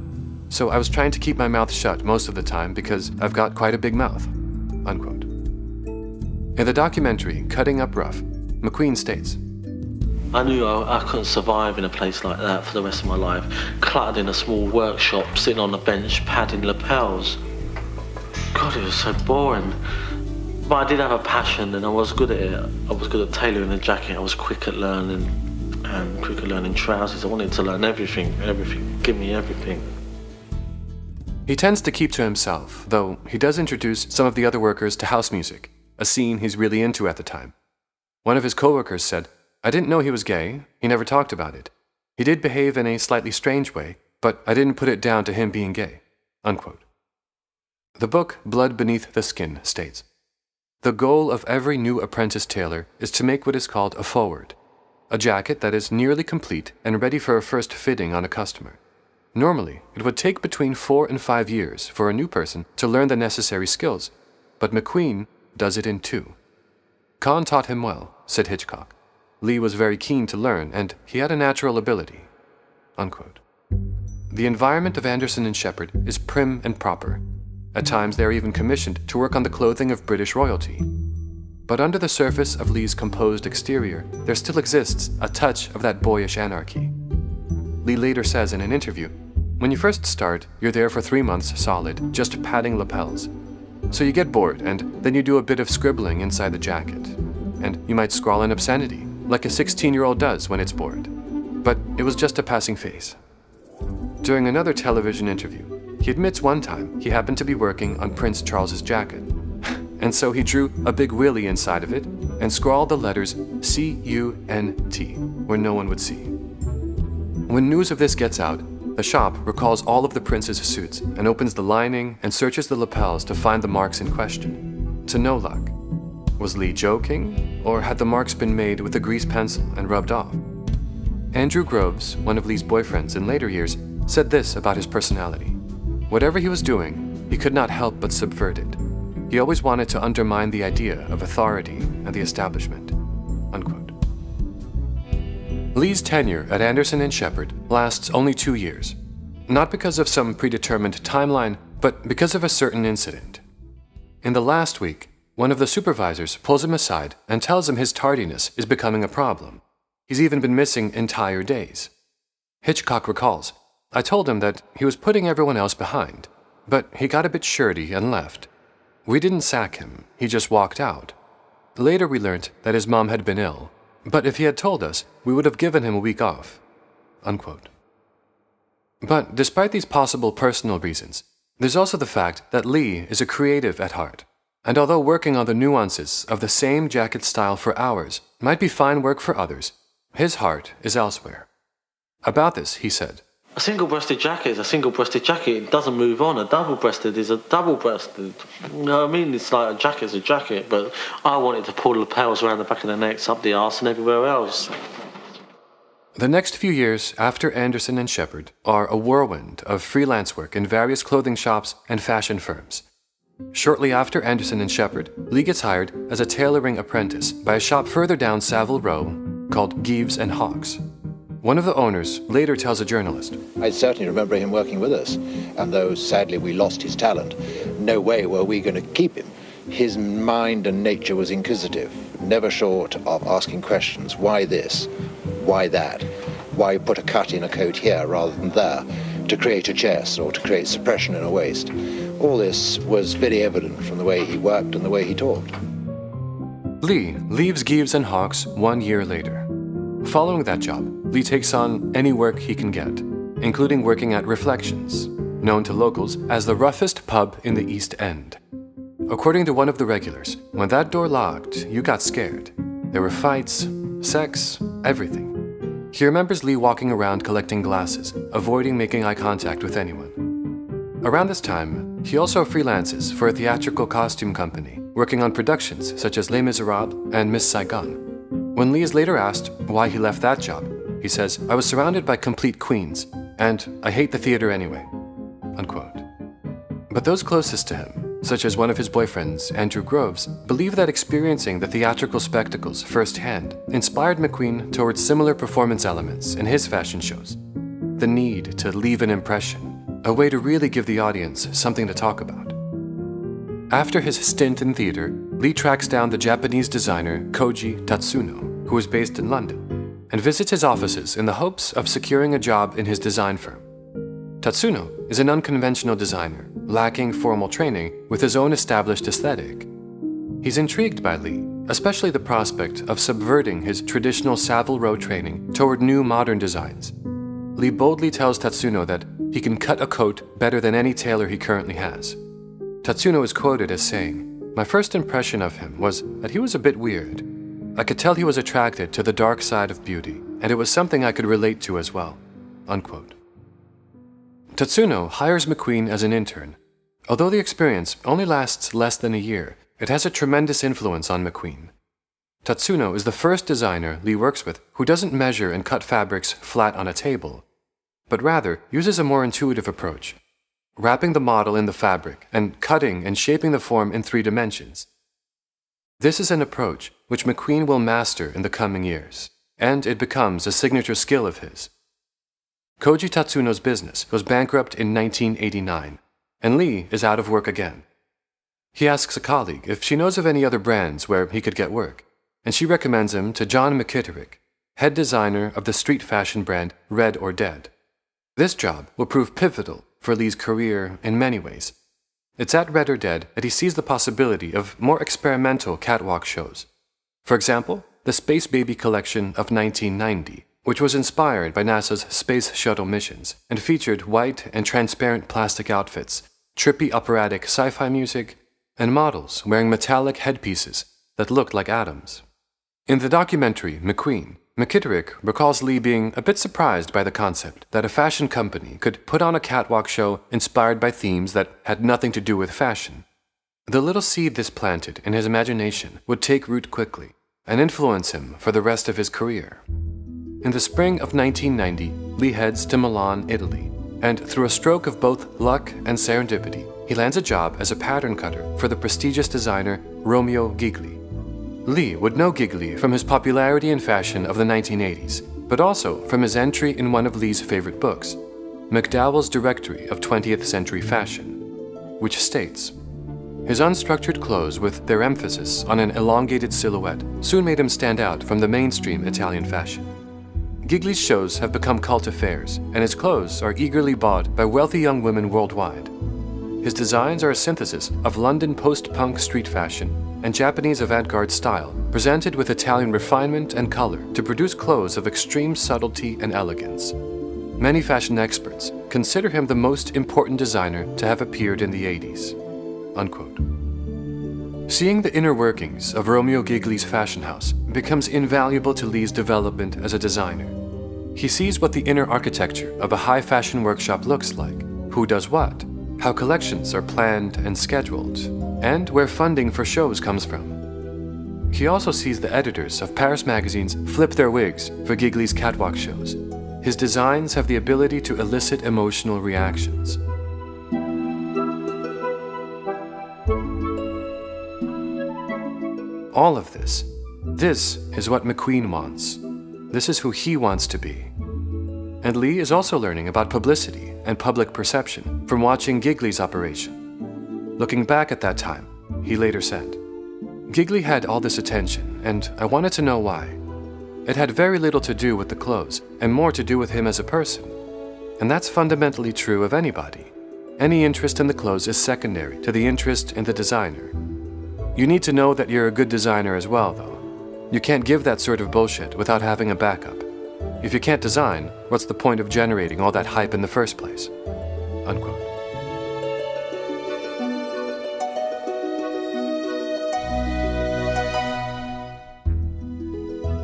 So I was trying to keep my mouth shut most of the time because I've got quite a big mouth. Unquote. In the documentary Cutting Up Rough, McQueen states I knew I, I couldn't survive in a place like that for the rest of my life, cluttered in a small workshop, sitting on a bench, padding lapels. God, it was so boring. But I did have a passion and I was good at it. I was good at tailoring a jacket, I was quick at learning and quick at learning trousers. I wanted to learn everything, everything. Give me everything. He tends to keep to himself, though he does introduce some of the other workers to house music, a scene he's really into at the time. One of his coworkers said, I didn't know he was gay, he never talked about it. He did behave in a slightly strange way, but I didn't put it down to him being gay. Unquote. The book Blood Beneath the Skin states The goal of every new apprentice tailor is to make what is called a forward, a jacket that is nearly complete and ready for a first fitting on a customer. Normally, it would take between four and five years for a new person to learn the necessary skills, but McQueen does it in two. Con taught him well, said Hitchcock. Lee was very keen to learn, and he had a natural ability. Unquote. The environment of Anderson and Sheppard is prim and proper. At times, they are even commissioned to work on the clothing of British royalty. But under the surface of Lee's composed exterior, there still exists a touch of that boyish anarchy. Lee later says in an interview When you first start, you're there for three months solid, just padding lapels. So you get bored, and then you do a bit of scribbling inside the jacket. And you might scrawl an obscenity, like a 16 year old does when it's bored. But it was just a passing phase. During another television interview, he admits one time he happened to be working on Prince Charles's jacket. and so he drew a big willy inside of it and scrawled the letters C U N T, where no one would see. When news of this gets out, the shop recalls all of the prince's suits and opens the lining and searches the lapels to find the marks in question. To no luck. Was Lee joking, or had the marks been made with a grease pencil and rubbed off? Andrew Groves, one of Lee's boyfriends in later years, said this about his personality. Whatever he was doing, he could not help but subvert it. He always wanted to undermine the idea of authority and the establishment. Lee's tenure at Anderson and Sheppard lasts only two years, not because of some predetermined timeline, but because of a certain incident. In the last week, one of the supervisors pulls him aside and tells him his tardiness is becoming a problem. He's even been missing entire days. Hitchcock recalls, I told him that he was putting everyone else behind, but he got a bit shirty and left. We didn't sack him, he just walked out. Later we learned that his mom had been ill, but if he had told us, we would have given him a week off. Unquote. But despite these possible personal reasons, there's also the fact that Lee is a creative at heart. And although working on the nuances of the same jacket style for hours might be fine work for others, his heart is elsewhere. About this, he said, A single breasted jacket is a single breasted jacket. It doesn't move on. A double breasted is a double breasted. You know what I mean? It's like a jacket's a jacket, but I wanted to pull the lapels around the back of the necks, up the arse, and everywhere else. The next few years after Anderson and Sheppard are a whirlwind of freelance work in various clothing shops and fashion firms. Shortly after Anderson and Sheppard, Lee gets hired as a tailoring apprentice by a shop further down Savile Row called Gieves and Hawkes. One of the owners later tells a journalist, I certainly remember him working with us, and though sadly we lost his talent, no way were we going to keep him. His mind and nature was inquisitive, never short of asking questions. Why this? Why that? Why put a cut in a coat here rather than there? To create a chest or to create suppression in a waist? All this was very evident from the way he worked and the way he talked. Lee leaves Gieves and Hawkes one year later. Following that job, Lee takes on any work he can get, including working at Reflections, known to locals as the roughest pub in the East End. According to one of the regulars, when that door locked, you got scared. There were fights, sex, everything. He remembers Lee walking around collecting glasses, avoiding making eye contact with anyone. Around this time, he also freelances for a theatrical costume company, working on productions such as Les Miserables and Miss Saigon. When Lee is later asked why he left that job, he says, I was surrounded by complete queens, and I hate the theater anyway. Unquote. But those closest to him, such as one of his boyfriends, Andrew Groves, believe that experiencing the theatrical spectacles firsthand inspired McQueen towards similar performance elements in his fashion shows. The need to leave an impression, a way to really give the audience something to talk about. After his stint in theater, Lee tracks down the Japanese designer Koji Tatsuno, who is based in London, and visits his offices in the hopes of securing a job in his design firm. Tatsuno is an unconventional designer, lacking formal training with his own established aesthetic. He's intrigued by Lee, especially the prospect of subverting his traditional Savile Row training toward new modern designs. Lee boldly tells Tatsuno that he can cut a coat better than any tailor he currently has. Tatsuno is quoted as saying, My first impression of him was that he was a bit weird. I could tell he was attracted to the dark side of beauty, and it was something I could relate to as well. Unquote. Tatsuno hires McQueen as an intern. Although the experience only lasts less than a year, it has a tremendous influence on McQueen. Tatsuno is the first designer Lee works with who doesn't measure and cut fabrics flat on a table, but rather uses a more intuitive approach, wrapping the model in the fabric and cutting and shaping the form in three dimensions. This is an approach which McQueen will master in the coming years, and it becomes a signature skill of his. Koji Tatsuno's business goes bankrupt in 1989, and Lee is out of work again. He asks a colleague if she knows of any other brands where he could get work, and she recommends him to John McKitterick, head designer of the street fashion brand Red or Dead. This job will prove pivotal for Lee's career in many ways. It's at Red or Dead that he sees the possibility of more experimental catwalk shows. For example, the Space Baby collection of 1990, which was inspired by NASA's Space Shuttle missions and featured white and transparent plastic outfits, trippy operatic sci fi music, and models wearing metallic headpieces that looked like atoms. In the documentary McQueen, McKitterick recalls Lee being a bit surprised by the concept that a fashion company could put on a catwalk show inspired by themes that had nothing to do with fashion. The little seed this planted in his imagination would take root quickly and influence him for the rest of his career. In the spring of 1990, Lee heads to Milan, Italy, and through a stroke of both luck and serendipity, he lands a job as a pattern cutter for the prestigious designer Romeo Gigli. Lee would know Gigli from his popularity in fashion of the 1980s, but also from his entry in one of Lee's favorite books, McDowell's Directory of 20th Century Fashion, which states His unstructured clothes, with their emphasis on an elongated silhouette, soon made him stand out from the mainstream Italian fashion. Gigli's shows have become cult affairs, and his clothes are eagerly bought by wealthy young women worldwide. His designs are a synthesis of London post punk street fashion and Japanese avant garde style, presented with Italian refinement and color to produce clothes of extreme subtlety and elegance. Many fashion experts consider him the most important designer to have appeared in the 80s. Unquote. Seeing the inner workings of Romeo Gigli's fashion house becomes invaluable to Lee's development as a designer. He sees what the inner architecture of a high fashion workshop looks like, who does what, how collections are planned and scheduled, and where funding for shows comes from. He also sees the editors of Paris magazines flip their wigs for Gigli's catwalk shows. His designs have the ability to elicit emotional reactions. All of this, this is what McQueen wants. This is who he wants to be. And Lee is also learning about publicity and public perception from watching Gigli's operation. Looking back at that time, he later said, Gigli had all this attention, and I wanted to know why. It had very little to do with the clothes, and more to do with him as a person. And that's fundamentally true of anybody. Any interest in the clothes is secondary to the interest in the designer. You need to know that you're a good designer as well, though. You can't give that sort of bullshit without having a backup. If you can't design, what's the point of generating all that hype in the first place? Unquote.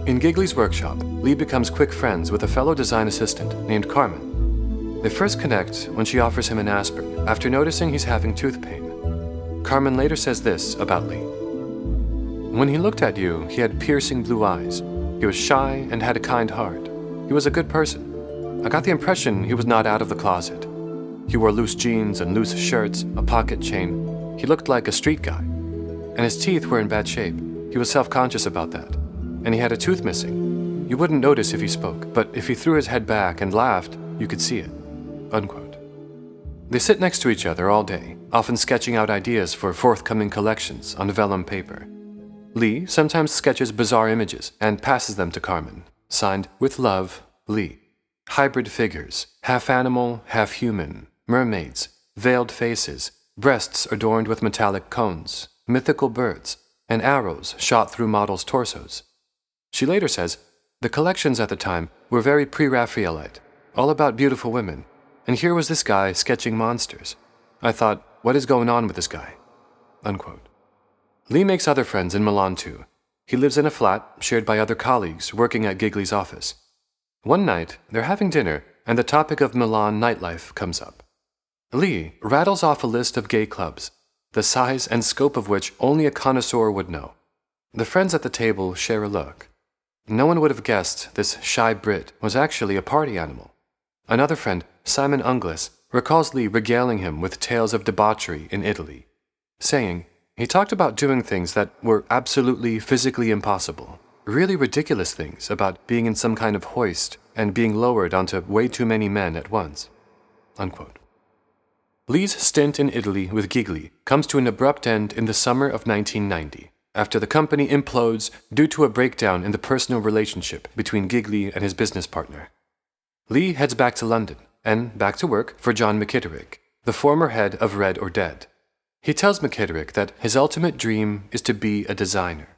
In Gigli's workshop, Lee becomes quick friends with a fellow design assistant named Carmen. They first connect when she offers him an aspirin after noticing he's having tooth pain. Carmen later says this about Lee. When he looked at you, he had piercing blue eyes. He was shy and had a kind heart. He was a good person. I got the impression he was not out of the closet. He wore loose jeans and loose shirts, a pocket chain. He looked like a street guy. And his teeth were in bad shape. He was self conscious about that. And he had a tooth missing. You wouldn't notice if he spoke, but if he threw his head back and laughed, you could see it. Unquote. They sit next to each other all day, often sketching out ideas for forthcoming collections on vellum paper. Lee sometimes sketches bizarre images and passes them to Carmen, signed with love, Lee. Hybrid figures, half animal, half human, mermaids, veiled faces, breasts adorned with metallic cones, mythical birds, and arrows shot through models' torsos. She later says, The collections at the time were very pre Raphaelite, all about beautiful women, and here was this guy sketching monsters. I thought, what is going on with this guy? Unquote. Lee makes other friends in Milan too. He lives in a flat shared by other colleagues working at Gigli's office. One night, they're having dinner, and the topic of Milan nightlife comes up. Lee rattles off a list of gay clubs, the size and scope of which only a connoisseur would know. The friends at the table share a look. No one would have guessed this shy Brit was actually a party animal. Another friend, Simon Ungless, recalls Lee regaling him with tales of debauchery in Italy, saying, he talked about doing things that were absolutely physically impossible. Really ridiculous things about being in some kind of hoist and being lowered onto way too many men at once. Unquote. Lee's stint in Italy with Gigli comes to an abrupt end in the summer of 1990, after the company implodes due to a breakdown in the personal relationship between Gigli and his business partner. Lee heads back to London and back to work for John McKitterick, the former head of Red or Dead. He tells McKitterick that his ultimate dream is to be a designer.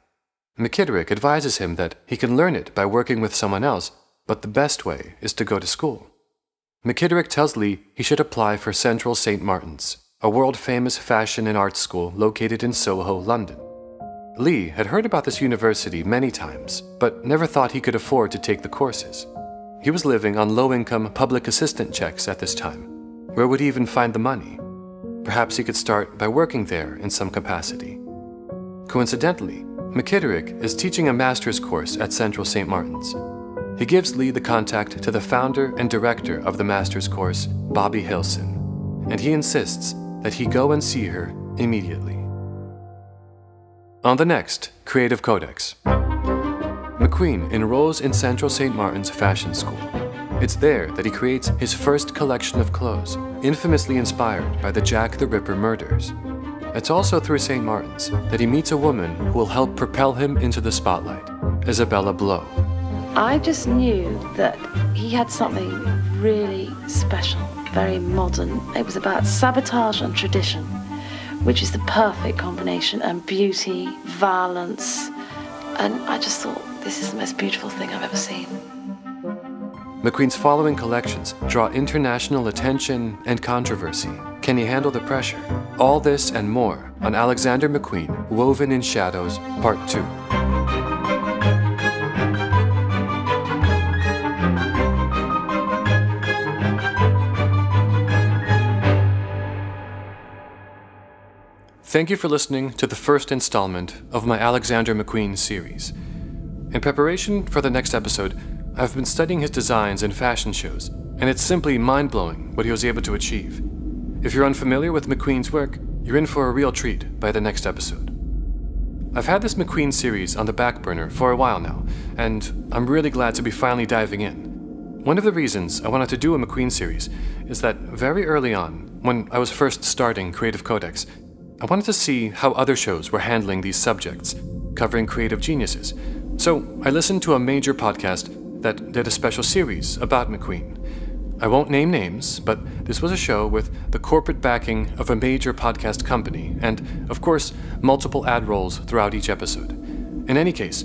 McKitterick advises him that he can learn it by working with someone else, but the best way is to go to school. McKitterick tells Lee he should apply for Central St. Martin's, a world famous fashion and art school located in Soho, London. Lee had heard about this university many times, but never thought he could afford to take the courses. He was living on low income public assistant checks at this time. Where would he even find the money? Perhaps he could start by working there in some capacity. Coincidentally, McKitterick is teaching a master's course at Central St. Martin's. He gives Lee the contact to the founder and director of the master's course, Bobby Hillson, and he insists that he go and see her immediately. On the next Creative Codex. McQueen enrolls in Central St. Martin's Fashion School. It's there that he creates his first collection of clothes, infamously inspired by the Jack the Ripper murders. It's also through St. Martin's that he meets a woman who will help propel him into the spotlight, Isabella Blow. I just knew that he had something really special, very modern. It was about sabotage and tradition, which is the perfect combination, and beauty, violence. And I just thought, this is the most beautiful thing I've ever seen. McQueen's following collections draw international attention and controversy. Can he handle the pressure? All this and more on Alexander McQueen, Woven in Shadows, Part 2. Thank you for listening to the first installment of my Alexander McQueen series. In preparation for the next episode, I've been studying his designs in fashion shows, and it's simply mind blowing what he was able to achieve. If you're unfamiliar with McQueen's work, you're in for a real treat by the next episode. I've had this McQueen series on the back burner for a while now, and I'm really glad to be finally diving in. One of the reasons I wanted to do a McQueen series is that very early on, when I was first starting Creative Codex, I wanted to see how other shows were handling these subjects, covering creative geniuses. So I listened to a major podcast that did a special series about McQueen. I won't name names, but this was a show with the corporate backing of a major podcast company, and, of course, multiple ad rolls throughout each episode. In any case,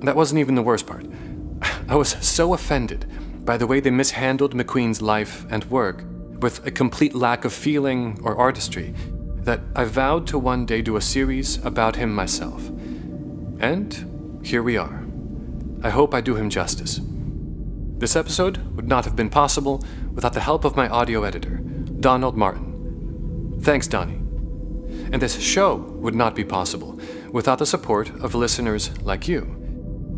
that wasn't even the worst part. I was so offended by the way they mishandled McQueen's life and work, with a complete lack of feeling or artistry, that I vowed to one day do a series about him myself. And here we are. I hope I do him justice. This episode would not have been possible without the help of my audio editor, Donald Martin. Thanks, Donnie. And this show would not be possible without the support of listeners like you.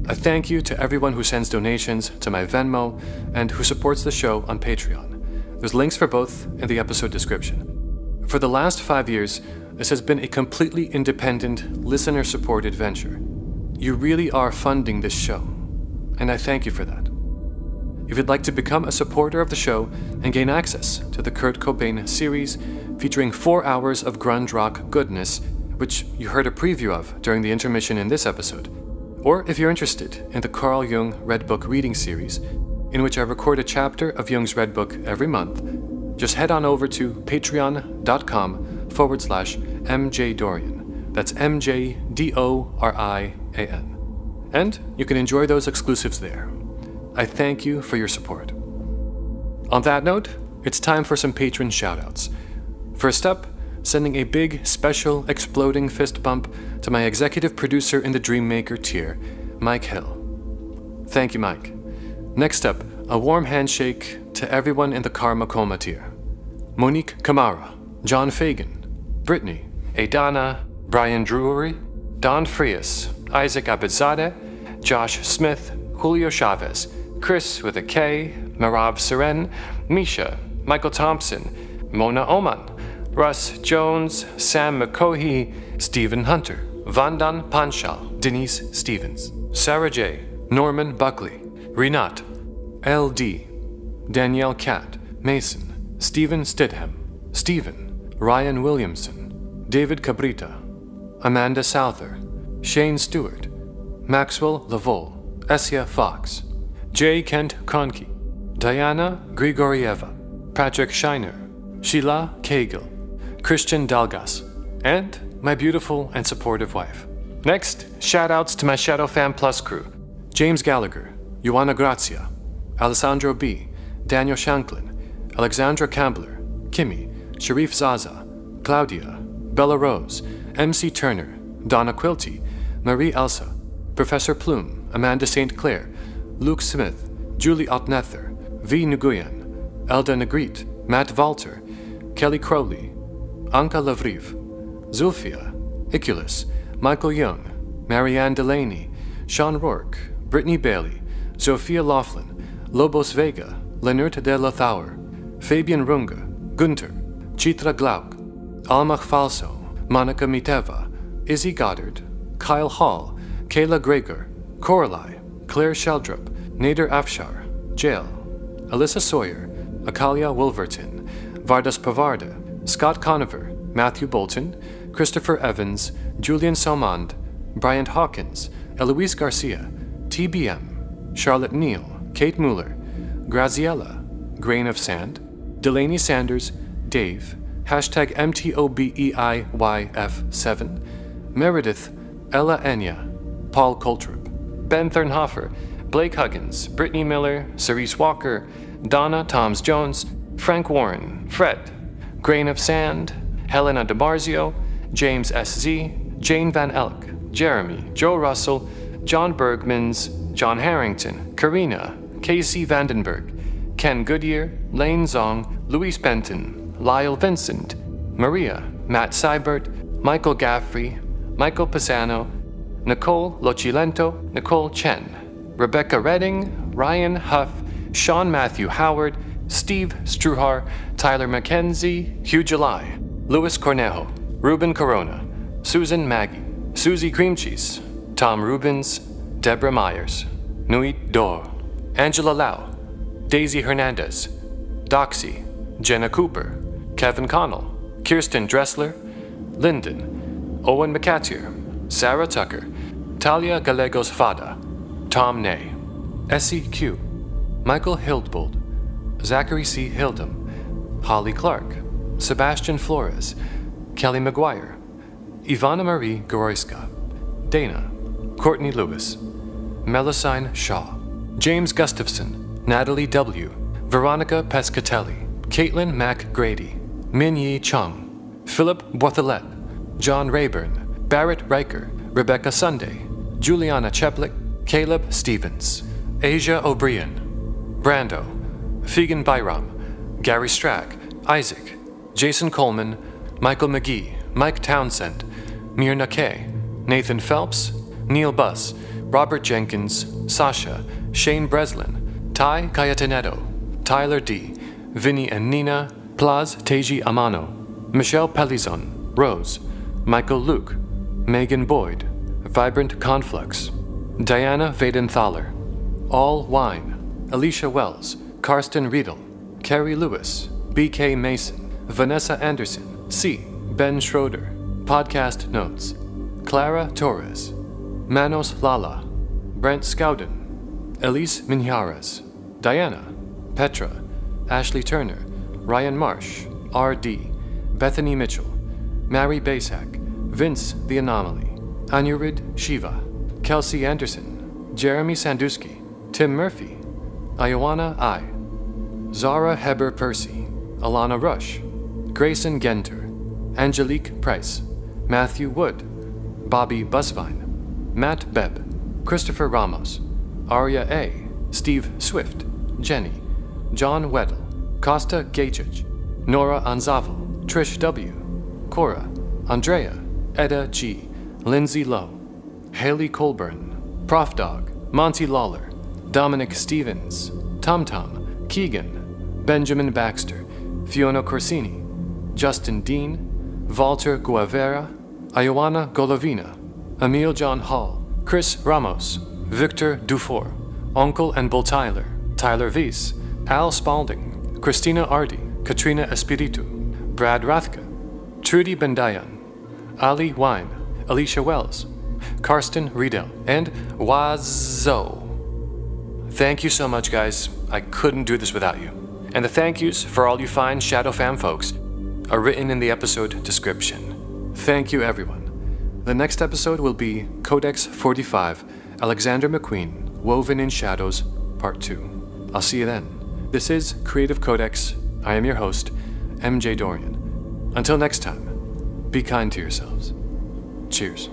I thank you to everyone who sends donations to my Venmo and who supports the show on Patreon. There's links for both in the episode description. For the last five years, this has been a completely independent, listener supported venture. You really are funding this show, and I thank you for that. If you'd like to become a supporter of the show and gain access to the Kurt Cobain series featuring four hours of grunge rock goodness, which you heard a preview of during the intermission in this episode, or if you're interested in the Carl Jung Red Book reading series, in which I record a chapter of Jung's Red Book every month, just head on over to patreon.com forward slash MJ Dorian. That's M J D O R I A N. And you can enjoy those exclusives there. I thank you for your support. On that note, it's time for some patron shoutouts. First up, sending a big, special, exploding fist bump to my executive producer in the Dreammaker tier, Mike Hill. Thank you, Mike. Next up, a warm handshake to everyone in the Karma Coma tier Monique Kamara, John Fagan, Brittany, Adana, Brian Drury, Don Frias, Isaac Abidzadeh, Josh Smith, Julio Chavez, Chris with a K, Marav Seren, Misha, Michael Thompson, Mona Oman, Russ Jones, Sam McCohey, Stephen Hunter, Vandan Panchal, Denise Stevens, Sarah J., Norman Buckley, Renat, LD, Danielle Cat, Mason, Stephen Stidham, Stephen, Ryan Williamson, David Cabrita, Amanda Souther, Shane Stewart, Maxwell Lavole, Essia Fox, J. Kent Conkey, Diana Grigorieva, Patrick Shiner, Sheila Cagle, Christian Dalgas, and my beautiful and supportive wife. Next, shoutouts to my Shadow Fam Plus crew James Gallagher, Joanna Grazia, Alessandro B., Daniel Shanklin, Alexandra Campbell, Kimmy, Sharif Zaza, Claudia, Bella Rose, MC Turner, Donna Quilty, Marie Elsa, Professor Plume, Amanda St. Clair, Luke Smith, Julie Otnether, V. Nguyen, Elda Negrit, Matt Valter, Kelly Crowley, Anka Lavriv, Zulfia, Iculus, Michael Young, Marianne Delaney, Sean Rourke, Brittany Bailey, Sophia Laughlin, Lobos Vega, Leonard de Lothauer, Fabian Runge, Gunter, Chitra Glauk, Almach Falso, Monica Miteva, Izzy Goddard, Kyle Hall, Kayla Gregor, Coralie, Claire Sheldrup, Nader Afshar, Jail, Alyssa Sawyer, Akalia Wolverton, Vardas Pavarda, Scott Conover, Matthew Bolton, Christopher Evans, Julian Salmond, Bryant Hawkins, Eloise Garcia, TBM, Charlotte Neal, Kate Mueller, Graziella, Grain of Sand, Delaney Sanders, Dave, hashtag MTOBEIYF7, Meredith, Ella Enya, Paul Coltrip, Ben Thurnhofer, Blake Huggins, Brittany Miller, Cerise Walker, Donna Toms Jones, Frank Warren, Fred, Grain of Sand, Helena DeMarzio, James S.Z., Jane Van Elk, Jeremy, Joe Russell, John Bergmans, John Harrington, Karina, Casey Vandenberg, Ken Goodyear, Lane Zong, Luis Benton, Lyle Vincent, Maria, Matt Seibert, Michael Gaffrey, Michael Pisano, Nicole Lochilento, Nicole Chen, Rebecca Redding, Ryan Huff, Sean Matthew Howard, Steve Struhar, Tyler McKenzie, Hugh July, Louis Cornejo, Ruben Corona, Susan Maggie, Susie Cream Cheese, Tom Rubens, Deborah Myers, Nuit Dor, Angela Lau, Daisy Hernandez, Doxy, Jenna Cooper, Kevin Connell, Kirsten Dressler, Lyndon, Owen McCatier, Sarah Tucker, Talia Gallegos Fada, Tom Ney, SEQ, Michael Hildbold, Zachary C. Hildum, Holly Clark, Sebastian Flores, Kelly McGuire, Ivana Marie Goroyska, Dana, Courtney Lewis, Melusine Shaw, James Gustafson, Natalie W., Veronica Pescatelli, Caitlin Mac Grady, Min Yi Chung, Philip Bortholet, John Rayburn, Barrett Riker, Rebecca Sunday, Juliana Cheplik, Caleb Stevens, Asia O'Brien, Brando, Fegan Byram, Gary Strack, Isaac, Jason Coleman, Michael McGee, Mike Townsend, Mirna Kay, Nathan Phelps, Neil Buss, Robert Jenkins, Sasha, Shane Breslin, Ty Cayetanetto, Tyler D., Vinny and Nina, Plaz Teji Amano, Michelle Pelizon, Rose, Michael Luke, Megan Boyd, Vibrant Conflux, Diana Vadenthaler, All Wine, Alicia Wells, Karsten Riedel, Carrie Lewis, BK Mason, Vanessa Anderson, C. Ben Schroeder, Podcast Notes, Clara Torres, Manos Lala, Brent Scowden, Elise Minjaras, Diana, Petra, Ashley Turner, Ryan Marsh, R.D., Bethany Mitchell, Mary Basak, Vince the Anomaly, Anurid Shiva, Kelsey Anderson, Jeremy Sandusky, Tim Murphy, Ioana I, Zara Heber Percy, Alana Rush, Grayson Genter, Angelique Price, Matthew Wood, Bobby Busvine, Matt Bebb, Christopher Ramos, Arya A., Steve Swift, Jenny, John Weddle, Costa Gachich, Nora Anzaval, Trish W., Cora, Andrea, Etta G., Lindsay Lowe, Haley Colburn, Prof Dog, Monty Lawler, Dominic Stevens, Tom Tom, Keegan, Benjamin Baxter, Fiona Corsini, Justin Dean, Walter Guavera, Ioana Golovina, Emil John Hall, Chris Ramos, Victor Dufour, Uncle and Bull Tyler, Tyler Weiss, Al Spalding, Christina Ardi, Katrina Espiritu, Brad Rathka, Trudy Bendayan, Ali Wine, Alicia Wells, Karsten Riedel, and Wazo. Thank you so much, guys. I couldn't do this without you. And the thank yous for all you fine Shadow Fam folks are written in the episode description. Thank you, everyone. The next episode will be Codex 45 Alexander McQueen Woven in Shadows, Part 2. I'll see you then. This is Creative Codex. I am your host, MJ Dorian. Until next time, be kind to yourselves. Cheers.